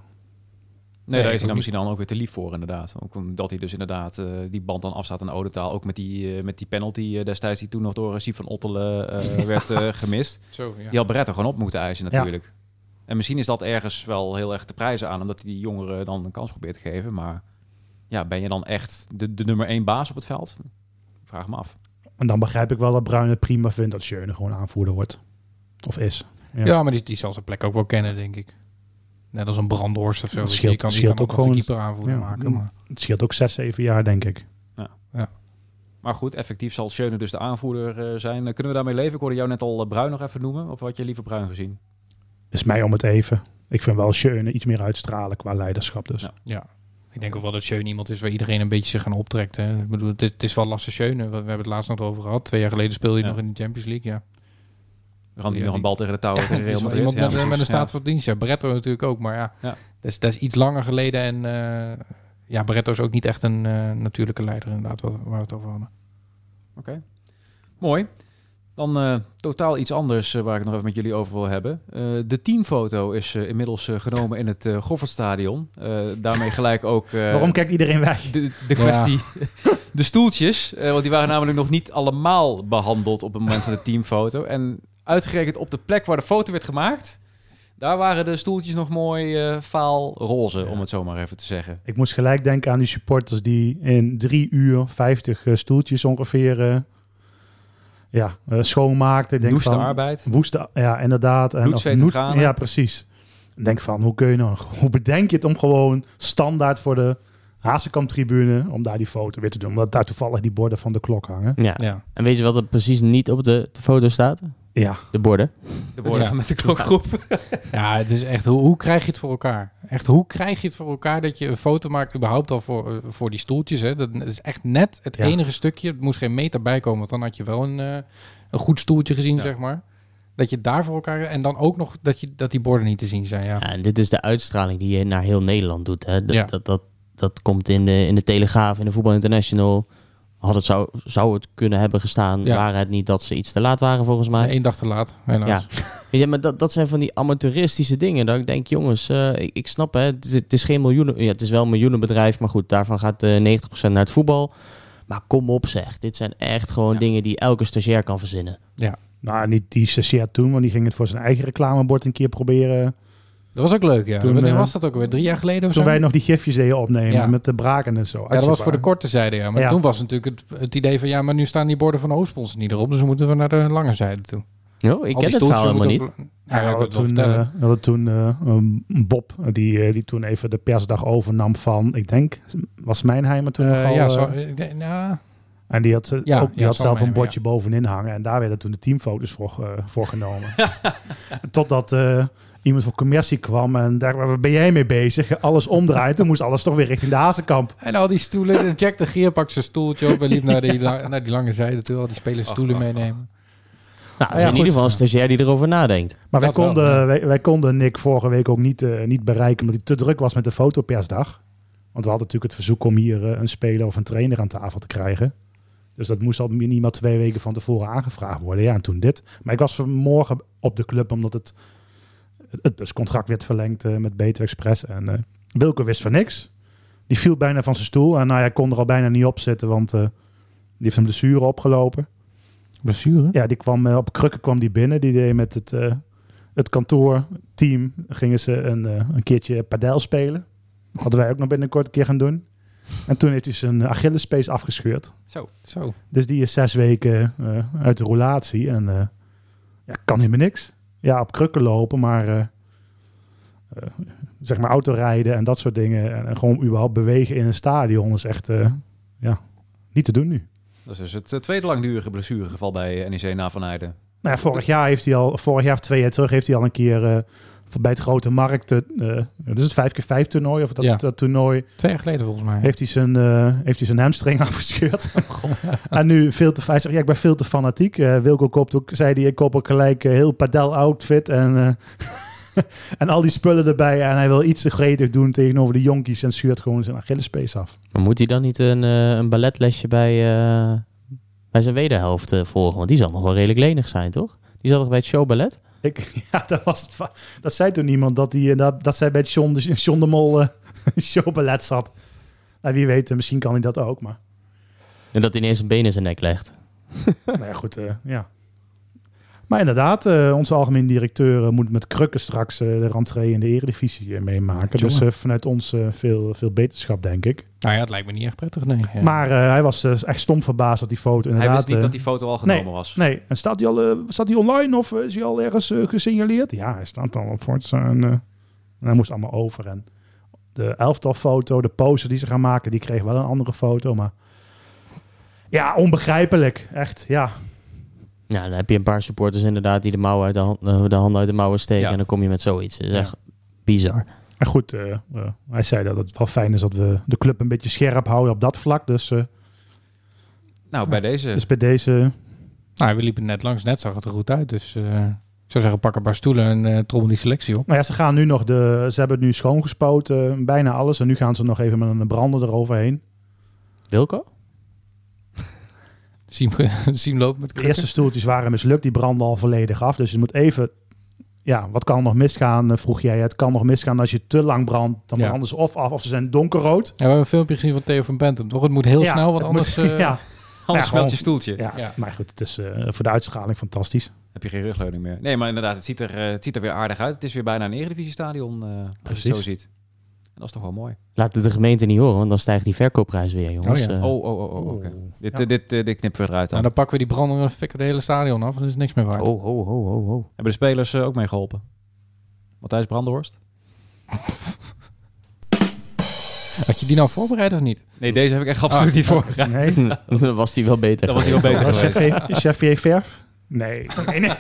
Nee, daar is hij dan misschien dan ook weer te lief voor, inderdaad. Ook omdat hij dus inderdaad eh, die band dan afstaat aan Odetaal. Ook met die, eh, met die penalty eh, destijds die toen nog door Siep van Ottelen eh, werd eh, gemist. Zo, ja. Die had Barretto gewoon op moeten eisen Ja. natuurlijk. En misschien is dat ergens wel heel erg te prijzen aan, omdat hij die jongeren dan een kans probeert te geven. Maar ja, ben je dan echt de, de nummer één baas op het veld? Vraag me af. En dan begrijp ik wel dat Bruin het prima vindt dat Schöne gewoon aanvoerder wordt. Of is. Ja, Ja. maar die, die zal zijn plek ook wel kennen, denk ik. Net als een Brandhorst of zo. Je. scheelt- je kan, die scheelt kan ook gewoon de keeper aanvoerder ja. maken. Maar. Het scheelt ook zes, zeven jaar, denk ik. Maar goed, effectief zal Schöne dus de aanvoerder eh, zijn. Eh, kunnen we daarmee leven? Ik hoorde jou net al eh, Bruin nog even noemen. Of had je liever Bruin gezien? Is mij om het even. Ik vind wel Schöne iets meer uitstralen qua leiderschap. Dus. Ja. Ja. Ik denk ook wel dat Schöne iemand is waar iedereen een beetje zich aan optrekt. Hè. Ik bedoel, het is, het is wel lastig Schöne. We, we hebben het laatst nog over gehad. Twee jaar geleden speelde je Ja. nog in de Champions League. Ja. Ja, nog een bal tegen de touw Ja, tegen het Real Madrid. iemand Ja, met, met een staat van dienst. Ja, Barretto natuurlijk ook. Maar ja, Ja. Dat, is, dat is iets langer geleden. En eh, ja, Barretto is ook niet echt een eh, natuurlijke leider inderdaad, wat, waar we het over hadden. Oké. Mooi. Dan eh, totaal iets anders waar ik nog even met jullie over wil hebben. Eh, de teamfoto is eh, inmiddels genomen in het uh, Goffertstadion. Eh, daarmee gelijk ook... eh, Waarom kijkt iedereen weg? de, de kwestie... de stoeltjes, eh, want die waren namelijk nog niet allemaal behandeld op het moment van de teamfoto. En uitgerekend op de plek waar de foto werd gemaakt... Daar waren de stoeltjes nog mooi eh vaal roze, Ja. om het zo maar even te zeggen. Ik moest gelijk denken aan die supporters die in drie uur 50 eh, stoeltjes ongeveer eh, ja, schoonmaakten. Denk Noeste van, arbeid. Woeste, ja, inderdaad. En, Bloed. Ja, precies. Ik denk van, hoe kun je nou, hoe bedenk je het om gewoon standaard voor de Hazekamp-tribune, om daar die foto weer te doen. Omdat daar toevallig die borden van de klok hangen. Ja. Ja. En weet je wat er precies niet op de, de foto staat? Ja, De borden. De woorden Ja. van met de klokgroep. ja, het is echt, hoe, hoe krijg je het voor elkaar? Echt, hoe krijg je het voor elkaar dat je een foto maakt, überhaupt al voor, eh, voor die stoeltjes? Hè? Dat is echt net het Ja. enige stukje. Het moest geen meter bij komen, want dan had je wel een, eh, een goed stoeltje gezien, Ja. zeg maar. Dat je daar voor elkaar... En dan ook nog dat, je, dat die borden niet te zien zijn, ja. Ja, en dit is de uitstraling die je naar heel Nederland doet. Hè? Dat, Ja. dat, dat, dat komt in de, in de Telegraaf, in de Voetbal International. Had het zou, zou het kunnen hebben gestaan, Ja. waren het niet dat ze iets te laat waren volgens mij. Eén dag te laat, helaas. Ja. Je, maar dat, dat zijn van die amateuristische dingen. Dat ik denk, jongens, eh, ik, ik snap hè, het het is geen miljoenen... Ja, het is wel een miljoenenbedrijf, maar goed, daarvan gaat eh 90% naar het voetbal. Maar kom op zeg, dit zijn echt gewoon Ja. dingen die elke stagiair kan verzinnen. nou niet die Cessia toen, want die ging het voor zijn eigen reclamebord een keer proberen. Dat was ook leuk, ja. Toen, Wanneer eh, was dat ook weer? Drie jaar geleden of Toen zo? wij nog die gifjes deden opnemen Ja. met de braken en zo. Ja, dat was voor de korte zijde, ja. Maar Ja. toen was natuurlijk het, het idee van... Ja, maar nu staan die borden van de hoofdsponsor niet erop. Dus we moeten we naar de lange zijde toe. Jo, ik Al ken het verhaal helemaal niet. Ja, Ja, ja, we toen, eh, we hadden toen eh, een Bob, die, die toen even de persdag overnam van, ik denk, was Mijnheimer toen Eh, nogal, ja, zo, ik denk- ja, En die had, Ja, ook, die ja, had zelf een bordje bovenin hangen. En daar werden toen de teamfoto's voor, voor genomen. Totdat eh, iemand van commercie kwam en daar waar ben jij mee bezig? Alles omdraaien. Toen moest alles toch weer richting de Hazenkamp. En al die stoelen. en Jack de Geer pakt zijn stoeltje op en liep naar die, la- naar die lange zijde toe. Al die spelers stoelen meenemen. Nou, dat is ja, in goed. ieder geval een stagiair die erover nadenkt. Maar wij Dat wel, konden, ja. wij, wij konden Nick vorige week ook niet, eh, niet bereiken omdat hij te druk was met de fotopersdag. Want we hadden natuurlijk het verzoek om hier eh, een speler of een trainer aan tafel te krijgen. Dus dat moest al minimaal twee weken van tevoren aangevraagd worden. Ja, en toen dit. Maar ik was vanmorgen op de club omdat het, het buscontract werd verlengd eh, met Beter Express. En eh Wilco wist van niks. Die viel bijna van zijn stoel. En nou, hij kon er al bijna niet op zitten, want eh, die heeft een blessure opgelopen. Blessure? Ja, die kwam eh, op krukken kwam die binnen. Die deed met het, eh, het kantoorteam gingen ze een, eh, een keertje padel spelen. Hadden wij ook nog binnenkort een keer gaan doen. En toen heeft hij zijn Achillespees afgescheurd. Zo. Zo. Dus die is zes weken eh, uit de roulatie en eh, ja, kan helemaal niks. Ja, op krukken lopen, maar eh, eh, zeg maar autorijden en dat soort dingen. En, en gewoon überhaupt bewegen in een stadion is echt eh, ja, niet te doen nu. Dat is dus het tweede langdurige blessuregeval bij NEC na Van Heijden. Nou ja, vorig jaar heeft hij al, vorig jaar of twee jaar terug heeft hij al een keer bij het grote markt, eh dat is het 5x5 toernooi of dat, Ja. dat toernooi, Twee jaar geleden volgens mij. heeft hij zijn, eh, heeft hij zijn hamstring afgescheurd. en nu veel te, hij zegt, ja, ik ben veel te fanatiek. Eh, Wilco koopt ook, zei hij, ik koop ook gelijk eh, heel padel outfit en, eh, en al die spullen erbij. En hij wil iets te gretig doen tegenover de jonkies en scheurt gewoon zijn Achillespees af. Maar moet hij dan niet een, eh, een balletlesje bij, eh, bij zijn wederhelft eh, volgen? Want die zal nog wel redelijk lenig zijn, toch? Die zat toch bij het showballet? Ik, ja, dat, was het, dat zei toen iemand dat, hij, eh, dat, dat zij bij John de, John de Mol eh, showballet zat. Nou, wie weet, eh, misschien kan hij dat ook, maar... En dat hij ineens een been in zijn nek legt. nou ja, goed, ja. Maar inderdaad, eh, onze algemeen directeur eh, moet met krukken straks eh, de rentree in de eredivisie meemaken. Dus vanuit ons veel, veel beterschap, denk ik. Nou ja, het lijkt me niet echt prettig, nee. Ja. Maar eh, hij was echt stom verbaasd dat die foto inderdaad... Hij wist niet dat die foto al genomen was. Nee, en staat hij al staat hij online of is hij al ergens gesignaleerd? Ja, hij staat al op Forza en, eh, en hij moest allemaal over. En de elftalfoto, de poster die ze gaan maken, die kreeg wel een andere foto, maar ja, onbegrijpelijk, echt, ja. Ja, dan heb je een paar supporters inderdaad die de, mouwen uit de, hand, eh, de handen uit de mouwen steken. Ja. En dan kom je met zoiets. Dat is Ja. echt bizar. En goed, eh, eh, hij zei dat het wel fijn is dat we de club een beetje scherp houden op dat vlak. Dus, eh, Nou, bij deze. dus bij deze, Nou, we liepen net langs, net zag het er goed uit. Dus eh, ik zou zeggen, pak een paar stoelen en eh trommel die selectie op. nou ja, ze gaan nu nog de, ze hebben het nu schoongespoten, bijna alles. En nu gaan ze nog even met een brander eroverheen. Wilco? Siem, Siem loopt met De eerste stoeltjes waren mislukt, die branden al volledig af. Dus je moet even... Ja, wat kan nog misgaan, eh, vroeg jij. Het kan nog misgaan als je te lang brandt. Dan Ja. branden ze of af of ze zijn donkerrood. Ja, we hebben een filmpje gezien van Theo van Bentum, toch? Het moet heel Ja, snel, want anders... moet- eh, ja, Anders Ja, smelt gewoon- je stoeltje. ja, Ja. het- maar goed, het is eh, voor de uitstraling fantastisch. Heb je geen rugleuning meer. Nee, maar inderdaad, het ziet er, eh, het ziet er weer aardig uit. Het is weer bijna een Eredivisie-stadion, eh als je het Precies. zo ziet. En dat is toch wel mooi. Laat het de gemeente niet horen, want dan stijgt die verkoopprijs weer, jongens. Oh ja. Eh, Oh, oh, oh, oh. Dit, Ja. eh, dit, eh, dit knippen we eruit dan. Nou, dan pakken we die brander en fikken het hele stadion af en er is niks meer waard. oh, oh, oh, oh, oh. Hebben de spelers eh, ook mee geholpen? Matthijs Brandenhorst? Had je die nou voorbereid of niet? Nee, deze heb ik echt absoluut Ah, niet voorbereid. Nee, dan was die wel beter. Dan was hij wel beter geweest. Chef- Chef Verf? Nee, nee, nee.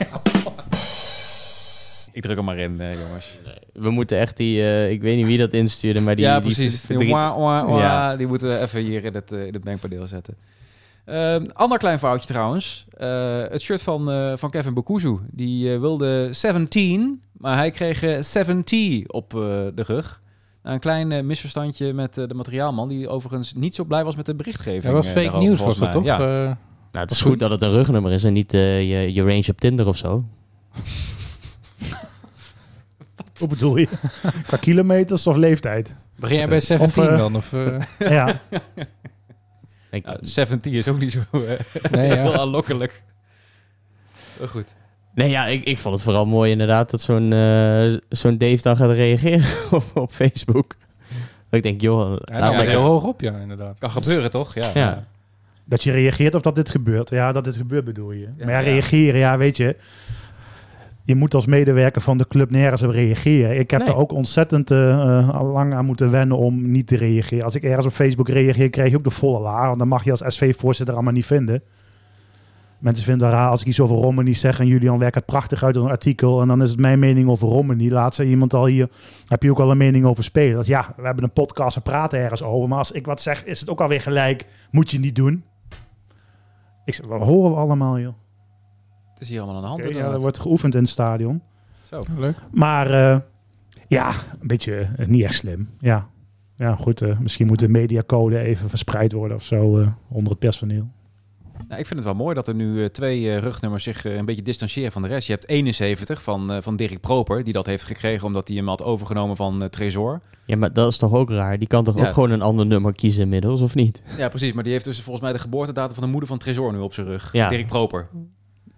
Ik druk hem maar in, eh, jongens. We moeten echt die, eh, ik weet niet wie dat instuurde, maar die... ja, die precies. Die, verdriet- wah, wah, wah, Ja. die moeten we even hier in het, eh, in het mengpaneel zetten. Ehm, ander klein foutje trouwens. Eh, het shirt van, eh, van Kevin Bokuzu. Die eh, wilde 17, maar hij kreeg eh, 70 op eh, de rug. Nou, een klein eh, misverstandje met eh, de materiaalman, die overigens niet zo blij was met de berichtgeving. Dat was eh, fake daarover, nieuws, was volgens dat mij. toch? Ja. Eh, Nou, het is Goed. goed dat het een rugnummer is en niet eh, je, je range op Tinder of zo. Hoe bedoel je? Qua kilometers of leeftijd? begin jij bij 17 eh, dan? Of, eh, Ja, Ik, 70 is ook niet zo eh, nee, ja. heel aanlokkelijk. Maar goed. nee, ja, ik, ik vond het vooral mooi inderdaad dat zo'n eh, zo'n Dave dan gaat reageren op, op Facebook. Dat ik denk, joh, Ja, lekker- heel hoog op, ja, inderdaad. Kan gebeuren, toch? Ja. Ja. dat je reageert of dat dit gebeurt. Ja, dat dit gebeurt bedoel je. maar ja, ja. reageren, ja, weet je. Je moet als medewerker van de club nergens op reageren. Ik heb Nee. er ook ontzettend eh, eh, lang aan moeten wennen om niet te reageren. Als ik ergens op Facebook reageer, krijg je ook de volle laar. Want dan mag je als SV-voorzitter allemaal niet vinden. Mensen vinden het raar als ik iets over Romani zeg en Julian werkt het prachtig uit in een artikel. En dan is het mijn mening over Romani. Laat ze iemand al hier, heb je ook al een mening over spelen. Dat, ja, we hebben een podcast, we praten ergens over. Maar als ik wat zeg, is het ook alweer gelijk. Moet je niet doen. Ik zeg, wat horen we allemaal, joh? Is hier allemaal aan de hand. Ja, er wordt geoefend in het stadion. Zo. Leuk. Maar eh, ja, een beetje eh, niet echt slim. Ja, ja goed. eh, misschien moet de mediacode even verspreid worden of zo eh, onder het personeel. Nou, ik vind het wel mooi dat er nu eh, twee eh, rugnummers zich eh, een beetje distancieren van de rest. Je hebt 71 van, eh, van Dirk Proper, die dat heeft gekregen omdat hij hem had overgenomen van eh, Tresor. Ja, maar dat is toch ook raar? Die kan toch Ja. ook gewoon een ander nummer kiezen inmiddels, of niet? Ja, precies. Maar die heeft dus volgens mij de geboortedatum van de moeder van Tresor nu op zijn rug. Ja. Dirk Proper.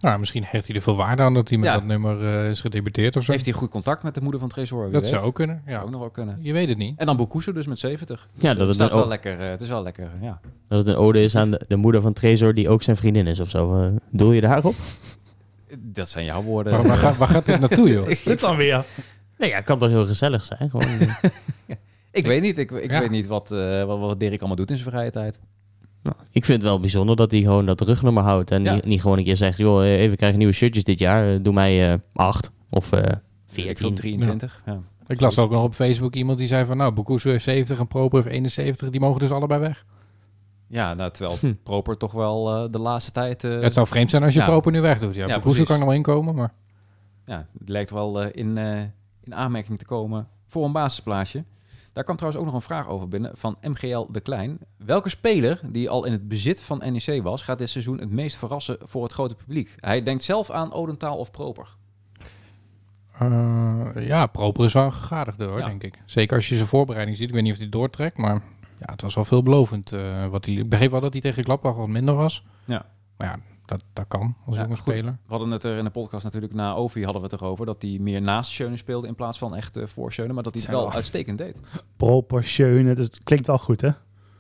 Nou, misschien hecht hij er veel waarde aan dat hij met Ja. dat nummer eh, is gedebuteerd of zo. Heeft hij goed contact met de moeder van Tresor? Dat weet. zou ook kunnen, Zou ja. ook nog wel kunnen. Je weet het niet. En dan Bokuso dus met 70. Ja, Dus dat het staat een wel lekker. eh, het is wel lekker, ja. Dat het een ode is aan de, de moeder van Trezor, die ook zijn vriendin is of zo. Eh, doel je daarop? Dat zijn jouw woorden. Waar, waar, gaat, waar gaat dit naartoe, joh? Is dit dan weer? Nee, ja, het kan toch heel gezellig zijn? Gewoon, Ik weet niet. Ik, ik Ja. weet niet wat, eh, wat, wat Dirk allemaal doet in zijn vrije tijd. Nou, ik vind het wel bijzonder dat hij gewoon dat rugnummer houdt. En Ja. niet, niet gewoon een keer zegt, joh, eh, we krijgen nieuwe shirtjes dit jaar. eh, doe mij eh, acht of eh ik veel, 14. 23. Ja. Ik las ook nog op Facebook iemand die zei van... Nou, Bokusu heeft 70 en Proper heeft 71. Die mogen dus allebei weg. Ja, nou, terwijl Hm. Proper toch wel eh, de laatste tijd... eh, Het zou vreemd zijn als je Ja. Proper nu wegdoet. Ja, Ja, Bokusu kan nog wel inkomen, maar... ja, het lijkt wel eh, in, eh, in aanmerking te komen voor een basisplaatsje. Daar kwam trouwens ook nog een vraag over binnen van MGL De Klein. Welke speler die al in het bezit van NEC was, gaat dit seizoen het meest verrassen voor het grote publiek? Hij denkt zelf aan Odentaal of Proper. Eh, ja, Proper is wel een gegadigde hoor, Ja. denk ik. Zeker als je zijn voorbereiding ziet. Ik weet niet of hij doortrekt, maar ja, het was wel veelbelovend. eh wat hij, ik begreep wel dat hij tegen Gladbach wat minder was. Ja. Maar ja, Dat, dat kan als Ja, jonge goed. speler. We hadden het er in de podcast natuurlijk na Ovi hadden we het erover dat hij meer naast Schöne speelde in plaats van echt eh, voor Schöne, maar dat hij het wel uitstekend deed. Proportionen, dus het klinkt wel goed, hè?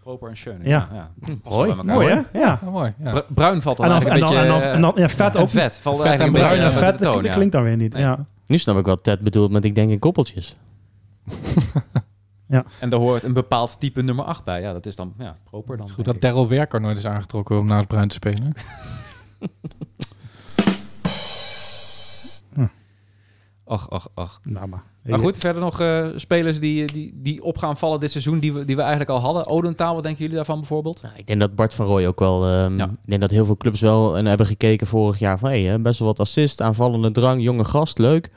Proper en Schöne. Ja. ja. Mooi. Mooi, hè? Ja. Oh, mooi. Ja. Bru- Bruin valt dan En dan, en dan, een en beetje... dan, en dan ja, vet eh, ook. vet. Valt Vet en Bruin en vet, dat ja. klinkt dan weer niet. Nee. Ja. Nu snap ik wat Ted bedoelt met ik denk in koppeltjes. En daar hoort een bepaald type nummer 8 bij. Ja, dat is dan ja, proper dan. Goed dat. Daryl Werker nooit is aangetrokken om naast Bruin te spelen. Ach, ach, ach. Nou, maar. Maar goed, verder nog eh, spelers die, die, die op gaan vallen dit seizoen, die we, die we eigenlijk al hadden. Odentaal, wat denken jullie daarvan bijvoorbeeld? Nou, ik denk dat Bart van Rooij ook wel... ehm, Ja. Ik denk dat heel veel clubs wel en hebben gekeken vorig jaar van... Hey, best wel wat assist, aanvallende drang, jonge gast, leuk.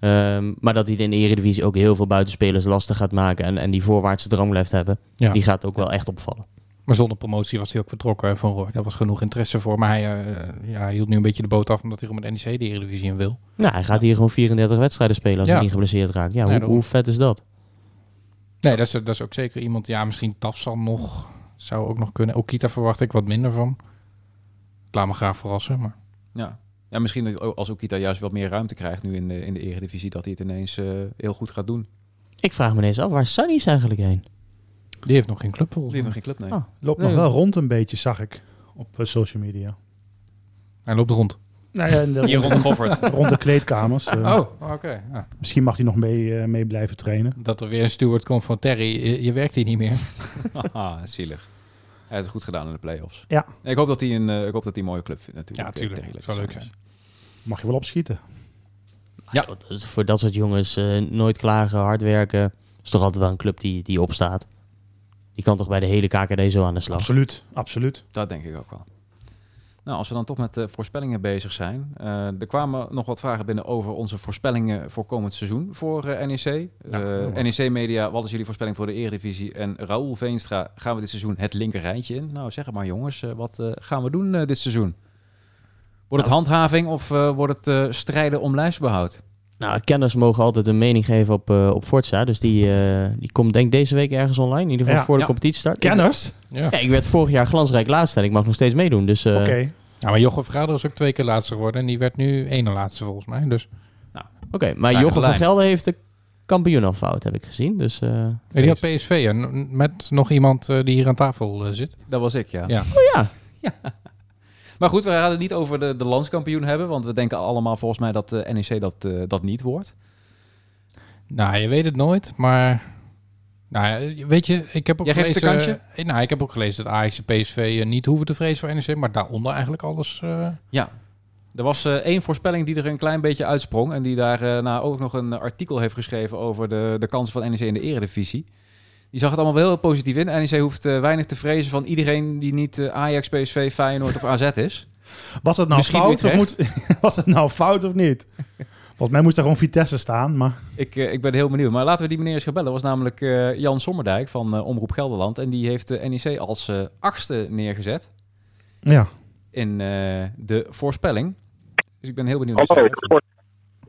Ehm, maar dat hij in de Eredivisie ook heel veel buitenspelers lastig gaat maken... en, en die voorwaartse drang blijft hebben. Ja. Die gaat ook wel echt opvallen. Maar zonder promotie was hij ook vertrokken van Roy. Daar was genoeg interesse voor. Maar hij, eh, ja, hij hield nu een beetje de boot af omdat hij gewoon met NEC de Eredivisie in wil. Nou, hij gaat hier gewoon 34 wedstrijden spelen als Ja. hij niet geblesseerd raakt. Ja, Nee, hoe, vet is dat? Nee, dat is, dat is ook zeker iemand. Ja, misschien Tafsan nog. Zou ook nog kunnen. Okita verwacht ik wat minder van. Ik laat me graag verrassen. Maar Ja. ja, misschien dat als Okita juist wat meer ruimte krijgt nu in de, in de Eredivisie, dat hij het ineens eh, heel goed gaat doen. Ik vraag me ineens af, waar is Sunny is eigenlijk heen? Die heeft nog geen club volgens Die heeft nog geen club, nee. Oh. Loopt Nee, nog wel rond een beetje, zag ik. Op eh, social media. Hij loopt rond. Nou ja, in de- Hier rond de Goffert. rond de kleedkamers. eh. Oh, oké. Ja. Misschien mag hij nog mee, eh, mee blijven trainen. Dat er weer een steward komt van Terry. Je, je werkt hier niet meer. Haha, zielig. Hij heeft het goed gedaan in de play-offs. Ja. Ik hoop dat hij een, eh, ik hoop dat hij een mooie club vindt natuurlijk. Ja, tuurlijk. Tegen Zou leuk Leicester. Mag je wel opschieten. Ja. Ah, voor dat soort jongens eh, nooit klagen, hard werken. is toch altijd wel een club die, die opstaat. Die kan toch bij de hele KKD zo aan de slag. Absoluut, absoluut. Dat denk ik ook wel. Nou, als we dan toch met eh, voorspellingen bezig zijn. eh, er kwamen nog wat vragen binnen over onze voorspellingen voor komend seizoen voor eh, NEC. Ja. NEC Media, wat is jullie voorspelling voor de Eredivisie? En Raoul Veenstra, gaan we dit seizoen het linker rijtje in? Nou, zeg het maar jongens, wat eh, gaan we doen eh, dit seizoen? Wordt het Nou, handhaving of eh, wordt het eh, strijden om lijfsbehoud? Nou, kenners mogen altijd een mening geven op, eh, op Forza. Dus die, eh, die komt denk ik deze week ergens online. In ieder geval Ja. voor de Ja. competitiestart. Kenners? Ja. Ik, ja, ik werd vorig jaar glansrijk laatste en ik mag nog steeds meedoen. Dus eh, Oké. Ja, maar Jochem Vergader is ook twee keer laatste geworden. En die werd nu ene laatste volgens mij. Dus oké. Maar Jochem van. Gelder heeft de kampioen al fout, heb ik gezien. Dus eh, Ja, die had PSV hè, n- met nog iemand die hier aan tafel zit. Dat was ik, ja. Ja. oh ja, Maar goed, we gaan het niet over de, de landskampioen hebben. Want we denken allemaal volgens mij dat de NEC dat, eh, dat niet wordt. Nou, je weet het nooit, maar... Nou ja, weet je, ik heb ook Jij gelezen... eh, nou, ik heb ook gelezen dat Ajax en PSV eh, niet hoeven te vrezen voor NEC, maar daaronder eigenlijk alles... eh, Ja. Er was eh, één voorspelling die er een klein beetje uitsprong. En die daarna ook nog een artikel heeft geschreven over de, de kansen van NEC in de eredivisie. Die zag het allemaal wel heel positief in. NEC hoeft eh, weinig te vrezen van iedereen die niet eh, Ajax, PSV, Feyenoord of AZ is. Was het nou Misschien fout of moet, was het nou fout of niet? Volgens mij moest er gewoon Vitesse staan, maar Ik, eh, ik ben heel benieuwd. Maar laten we die meneer eens gaan bellen. Dat was namelijk eh, Jan Sommerdijk van eh, Omroep Gelderland. En die heeft de NEC als eh, achtste neergezet ja. in eh, de voorspelling. Dus ik ben heel benieuwd. Hallo.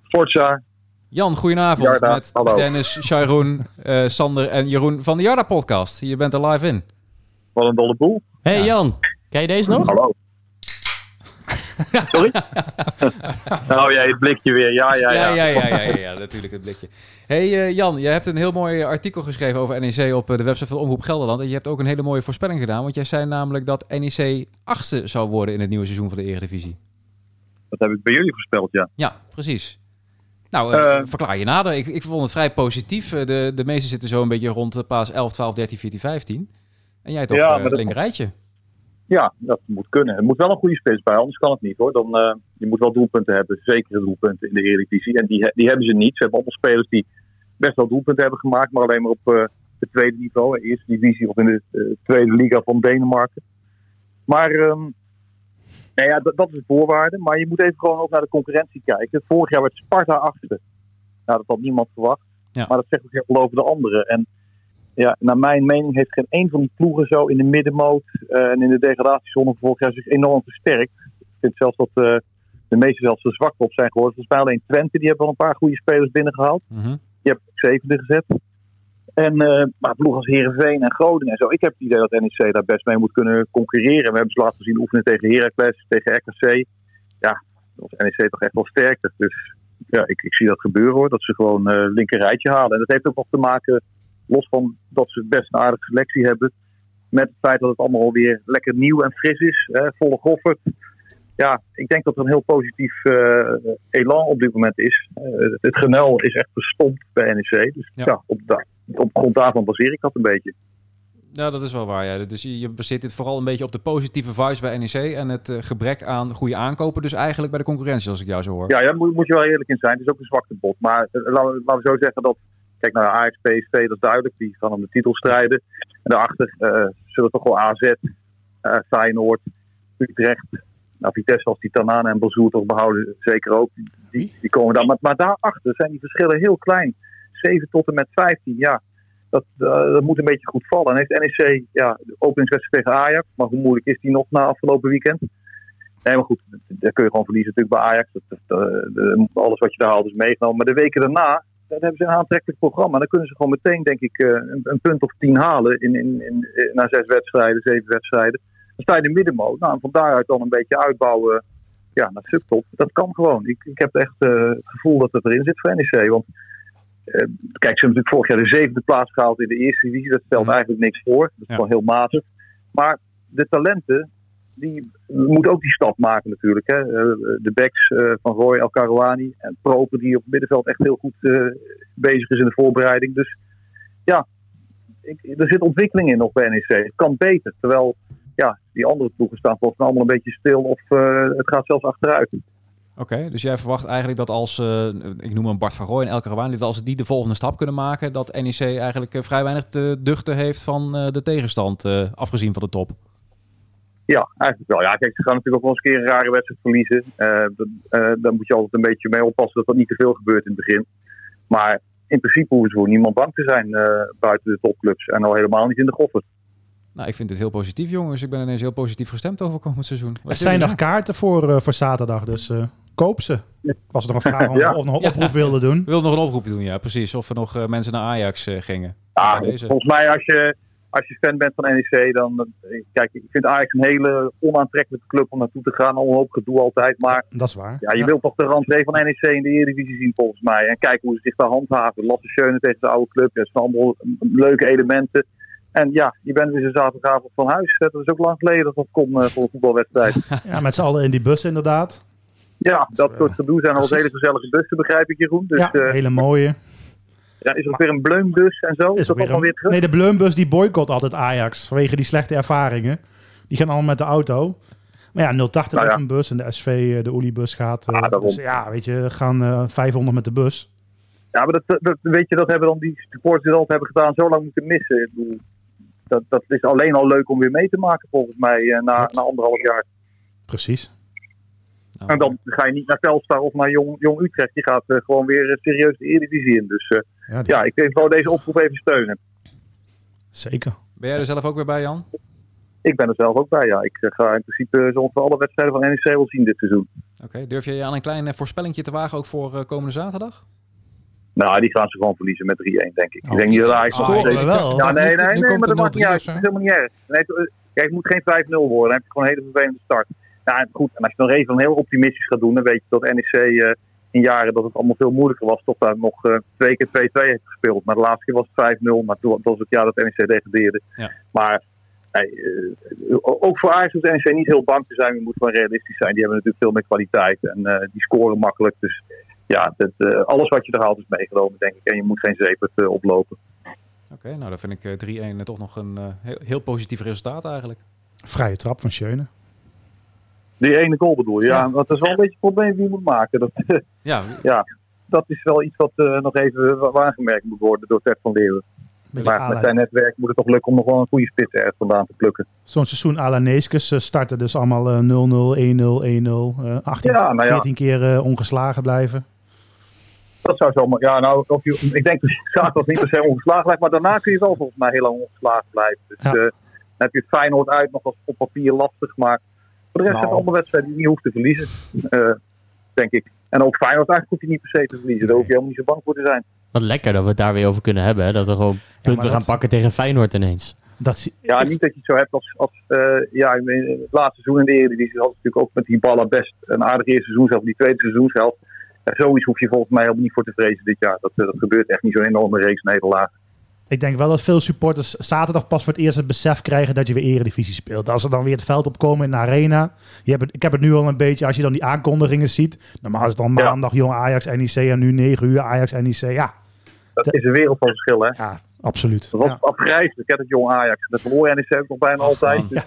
Forza. Jan, goedenavond. Jarda, met hallo. Dennis, Sharon, eh, Sander en Jeroen van de Jarda podcast. Je bent er live in. Wat een dolle boel. hey Ja. Jan, ken je deze nog? Hallo. Sorry? nou ja, het blikje weer. Ja, ja, ja. ja, ja, ja, ja, ja, natuurlijk het blikje. hey, eh, Jan, je hebt een heel mooi artikel geschreven over NEC op eh, de website van Omroep Gelderland. En je hebt ook een hele mooie voorspelling gedaan. Want jij zei namelijk dat NEC achtste zou worden in het nieuwe seizoen van de Eredivisie. Dat heb ik bij jullie voorspeld, ja. Ja, precies. Nou, eh, Eh. verklaar je nader. Ik, ik vond het vrij positief. Eh, De, de meesten zitten zo een beetje rond de paas 11, 12, 13, 14, 15. En jij toch Ja, linker rijtje. Ja, dat moet kunnen. Het moet wel een goede spits bij, anders kan het niet hoor. Dan, eh, je moet wel doelpunten hebben, zekere doelpunten in de Eredivisie. En die, die hebben ze niet. Ze hebben allemaal spelers die best wel doelpunten hebben gemaakt, maar alleen maar op eh, het tweede niveau, de eerste divisie of in de tweede liga van Denemarken. Maar ehm, nou ja, dat, dat is een voorwaarde. Maar je moet even gewoon ook naar de concurrentie kijken. Vorig jaar werd Sparta achtste. Nou, dat had niemand verwacht. Ja. Maar dat zegt ook heel veel over de anderen. En ja, naar mijn mening heeft geen één van die ploegen zo in de middenmoot eh, en in de degradatiezone vorig jaar zich enorm versterkt. Ik vind zelfs dat eh, de meeste zelfs er zwak op zijn geworden. Volgens mij alleen Twente, die hebben wel een paar goede spelers binnengehaald. Mhm. Die hebben zevende gezet. En uh, maar ploeg als Herenveen en Groningen en zo. Ik heb het idee dat NEC daar best mee moet kunnen concurreren. We hebben ze laten zien oefenen tegen Heracles, tegen RKC. Ja, dat was NEC toch echt wel sterker. Dus ja, ik, ik zie dat gebeuren hoor. Dat ze gewoon uh, linker rijtje halen. En dat heeft ook nog te maken, los van dat ze best een aardige selectie hebben. Met het feit dat het allemaal alweer lekker nieuw en fris is. Hè, volle goffert. Ja, ik denk dat er een heel positief uh, elan op dit moment is. Uh, het genel is echt verstomd bij NEC. Dus ja, ja op, da op grond daarvan baseer ik dat een beetje. Ja, dat is wel waar. Ja. Dus je, baseert dit vooral een beetje op de positieve vibes bij NEC en het uh, gebrek aan goede aankopen. Dus eigenlijk bij de concurrentie, als ik jou zo hoor. Ja, daar moet, moet, je wel eerlijk in zijn. Het is ook een zwakte bot. Maar uh, laten, we zo zeggen dat. Kijk naar Ajax, PSV, dat is duidelijk. Die gaan om de titel strijden. En daarachter uh, zullen toch wel AZ, Feyenoord, Utrecht. Nou, Vitesse als die Tanane en Bazoer toch behouden, zeker ook. Die, die komen daar. Maar, maar daarachter zijn die verschillen heel klein. 7 tot en met 15, ja dat, uh, dat moet een beetje goed vallen. En heeft NEC ja, de openingswedstrijd tegen Ajax. Maar hoe moeilijk is die nog na afgelopen weekend? Nee, maar goed, daar kun je gewoon verliezen natuurlijk bij Ajax. Dat, de, alles wat je daar haalt is meegenomen. Maar de weken daarna, dan hebben ze een aantrekkelijk programma. Dan kunnen ze gewoon meteen, denk ik, eh, een, een punt of tien halen in, in, in, na zes wedstrijden, zeven wedstrijden. Dan sta je in de middenmoot. Nou, en van daaruit dan een beetje uitbouwen ja, naar subtop. Dat kan gewoon. Ik, ik heb echt het gevoel dat het erin zit voor NEC. Want kijk, ze hebben natuurlijk vorig jaar de zevende plaats gehaald in de eerste divisie. Dat stelt eigenlijk niks voor. Dat is gewoon heel matig. Maar de talenten, die moeten ook die stap maken natuurlijk. Hè. Uh, de backs uh, van Roy El Karouani en Proper, die op het middenveld echt heel goed bezig is in de voorbereiding. Dus ja, ik, er zit ontwikkeling in nog bij NEC. Het kan beter. Terwijl ja, die andere ploegen staan volgens mij allemaal een beetje stil of het gaat zelfs achteruit. Oké, okay, dus jij verwacht eigenlijk dat als, uh, ik noem hem Bart van Rooij en Elke Rawaan, dat als die de volgende stap kunnen maken, dat NEC eigenlijk uh, vrij weinig te duchten heeft van uh, de tegenstand, afgezien van de top? Ja, eigenlijk wel. Ja, kijk, ze gaan natuurlijk ook wel eens een keer een rare wedstrijd verliezen. daar moet je altijd een beetje mee oppassen dat dat niet te veel gebeurt in het begin. Maar in principe hoeven ze voor niemand bang te zijn buiten de topclubs en al helemaal niet in de goffert. Nou, ik vind het heel positief, jongens. Ik ben ineens heel positief gestemd over komend seizoen. Wat er zijn nog kaarten voor, voor zaterdag, dus koop ze. Was er nog een vraag ja. of nog een oproep wilde doen? We wilden nog een oproep doen, ja, precies. Of er nog uh, mensen naar Ajax uh, gingen. Ja, volgens mij als je, als je fan bent van NEC, dan... Kijk, ik vind Ajax een hele onaantrekkelijke club om naartoe te gaan. Al een hoop gedoe altijd, maar... Dat is waar. Ja, je ja. wilt toch de rentree van NEC in de Eredivisie zien, volgens mij. En kijken hoe ze zich daar handhaven. Lasse Schöne tegen de oude club. Dat zijn allemaal leuke elementen. En ja, je bent weer zo'n zaterdagavond van huis. Dat is ook lang geleden dat dat kon uh, voor een voetbalwedstrijd. ja, met z'n allen in die bus inderdaad. Ja, dat soort gedoe zijn al hele gezellige bussen, begrijp ik Jeroen. Dus, ja, uh, hele mooie. Ja, is er ook weer een bleumbus en zo? Is, is dat weer, een... weer terug? Nee, de bleumbus die boycott altijd Ajax vanwege die slechte ervaringen. Die gaan allemaal met de auto. Maar ja, 080 nou ja. een bus en de SV, eh, de Oliebus gaat. Uh, ah, dus ja, weet je, gaan uh, 500 met de bus. Ja, maar dat, dat, weet je, dat hebben dan die supporters die dat altijd hebben gedaan zo lang moeten missen. Ik bedoel, dat, dat is alleen al leuk om weer mee te maken volgens mij na, na anderhalf jaar. Precies. Nou, en dan ga je niet naar Telstar of naar Jong, Jong Utrecht. Je gaat uh, gewoon weer serieus de Eredivisie in. Dus uh, ja, die... ja, ik denk wel deze oproep even steunen. Zeker. Ben jij er zelf ook weer bij, Jan? Ik ben er zelf ook bij, ja. Ik ga in principe zo ongeveer alle wedstrijden van NEC wel zien dit seizoen. Oké, okay. durf je je aan een klein voorspellingje te wagen ook voor komende zaterdag? Nou, die gaan ze gewoon verliezen met 3-1, denk ik. Oh, ik denk niet dat Ajax nog steeds... wel. Ja, nee, nee, nee, maar dat maakt niet uit. Dat is helemaal niet erg. Nee, kijk, het moet geen 5-0 worden. Dan heb je gewoon een hele vervelende start. Ja, goed. En als je nog even heel optimistisch gaat doen, dan weet je dat NEC uh, in jaren dat het allemaal veel moeilijker was, toch daar nog uh, twee keer 2-2 heeft gespeeld. Maar de laatste keer was het 5-0, maar toen was het jaar dat NEC degradeerde. Ja. Maar nee, uh, ook voor Ajax hoeft NEC niet heel bang te zijn. Je moet gewoon realistisch zijn. Die hebben natuurlijk veel meer kwaliteit en die scoren makkelijk. Dus ja, dat, alles wat je er haalt is meegenomen, denk ik. En je moet geen zeep oplopen. Oké, okay, nou dan vind ik 3-1 toch nog een heel, heel positief resultaat eigenlijk. Vrije trap van Schöne. Die ene goal bedoel je? Ja, ja. dat is wel een beetje het probleem die je moet maken. Dat, ja. ja, dat is wel iets wat uh, nog even aangemerkt moet worden door Ted van Leeuwen. Maar met zijn netwerk moet het toch lukken om nog wel een goede spits ergens vandaan te plukken. Zo'n seizoen à la Neeskes uh, starten dus allemaal 0-0, 1-0, 1-0. 18, ja, nou ja. 14 keer uh, ongeslagen blijven. Dat zou zomaar... Ja, nou, of je, ik denk dat dat niet per se ongeslagen blijft. Maar daarna kun je wel volgens mij heel lang ongeslagen blijven. Dus ja. dan heb je het Feyenoord uit nog als op papier lastig. Maar voor de rest nou. zijn allemaal wedstrijden die je niet hoeft te verliezen, uh, denk ik. En ook Feyenoord eigenlijk hoef je niet per se te verliezen. Daar hoef je helemaal niet zo bang voor te zijn. Wat lekker dat we het daar weer over kunnen hebben. Hè? Dat we gewoon punten dat- gaan pakken tegen Feyenoord ineens. Dat, zie- Ja, niet dat je het zo hebt als, als eh, ja, in het laatste seizoen in de Eredivisie had natuurlijk ook met die ballen best een aardig eerste seizoen zelf, die tweede seizoenshelft. Ja, zoiets hoef je volgens mij helemaal niet voor te vrezen dit jaar. Dat, eh, dat gebeurt echt niet zo'n enorme reeks nederlaag. Ik denk wel dat veel supporters zaterdag pas voor het eerst het besef krijgen dat je weer eredivisie speelt. Als ze dan weer het veld opkomen in de arena. Je hebt het, ik heb het nu al een beetje, als je dan die aankondigingen ziet. Normaal is het dan Ja. maandag jong Ajax NEC en nu 9 uur Ajax NEC. Ja, Dat De- is een wereld van verschil, hè. ja absoluut. Dat was Ja. afgrijzelijk, hè, dat jong Ajax. Dat verloor NEC ook nog bijna altijd. Dus,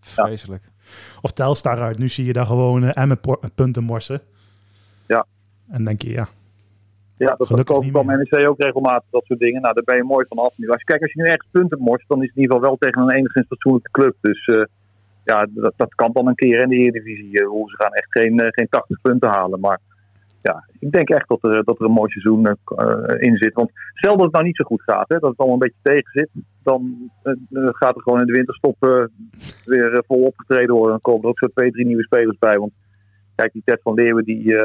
Vreselijk. Of Telstar uit. Nu zie je daar gewoon uh, punten morsen. Ja. En denk je, ja. Ja, dat Gelukkig kwam. NEC ook regelmatig, dat soort dingen. Nou, daar ben je mooi van af nu. Als je, kijk, als je nu ergens punten morst, dan is het in ieder geval wel tegen een enigszins fatsoenlijke club. Dus eh, ja, dat, dat kan dan een keer in de Eredivisie. eh, hoe ze gaan echt geen, eh, geen 80 punten halen. Maar ja, ik denk echt dat er, dat er een mooi seizoen in zit. Want stel dat het nou niet zo goed gaat, hè, dat het allemaal een beetje tegen zit. Dan gaat er gewoon in de winterstop weer vol opgetreden worden. Dan komen er ook zo twee, drie nieuwe spelers bij. Want kijk, die Ted van Leeuwen die...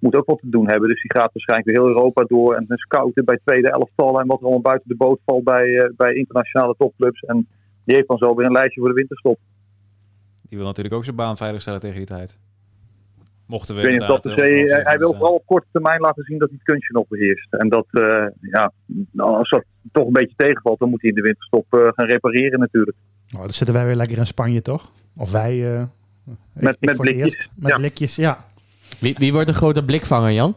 moet ook wat te doen hebben. Dus die gaat waarschijnlijk weer heel Europa door en scouten bij tweede elftallen en wat er allemaal buiten de boot valt bij, eh, bij internationale topclubs. En die heeft dan zo weer een lijstje voor de winterstop. Die wil natuurlijk ook zijn baan veiligstellen tegen die tijd. Mochten we Ik weet dat eh, hij, hij wil vooral op korte termijn laten zien dat hij het kunstje nog beheerst. En dat, eh, ja, nou, als dat toch een beetje tegenvalt, dan moet hij in de winterstop eh, gaan repareren natuurlijk. Oh, dan zitten wij weer lekker in Spanje, toch? Of wij... eh, Met- ik met blikjes. eerst. Met Ja. blikjes, ja. Wie, wie wordt een grote blikvanger, Jan?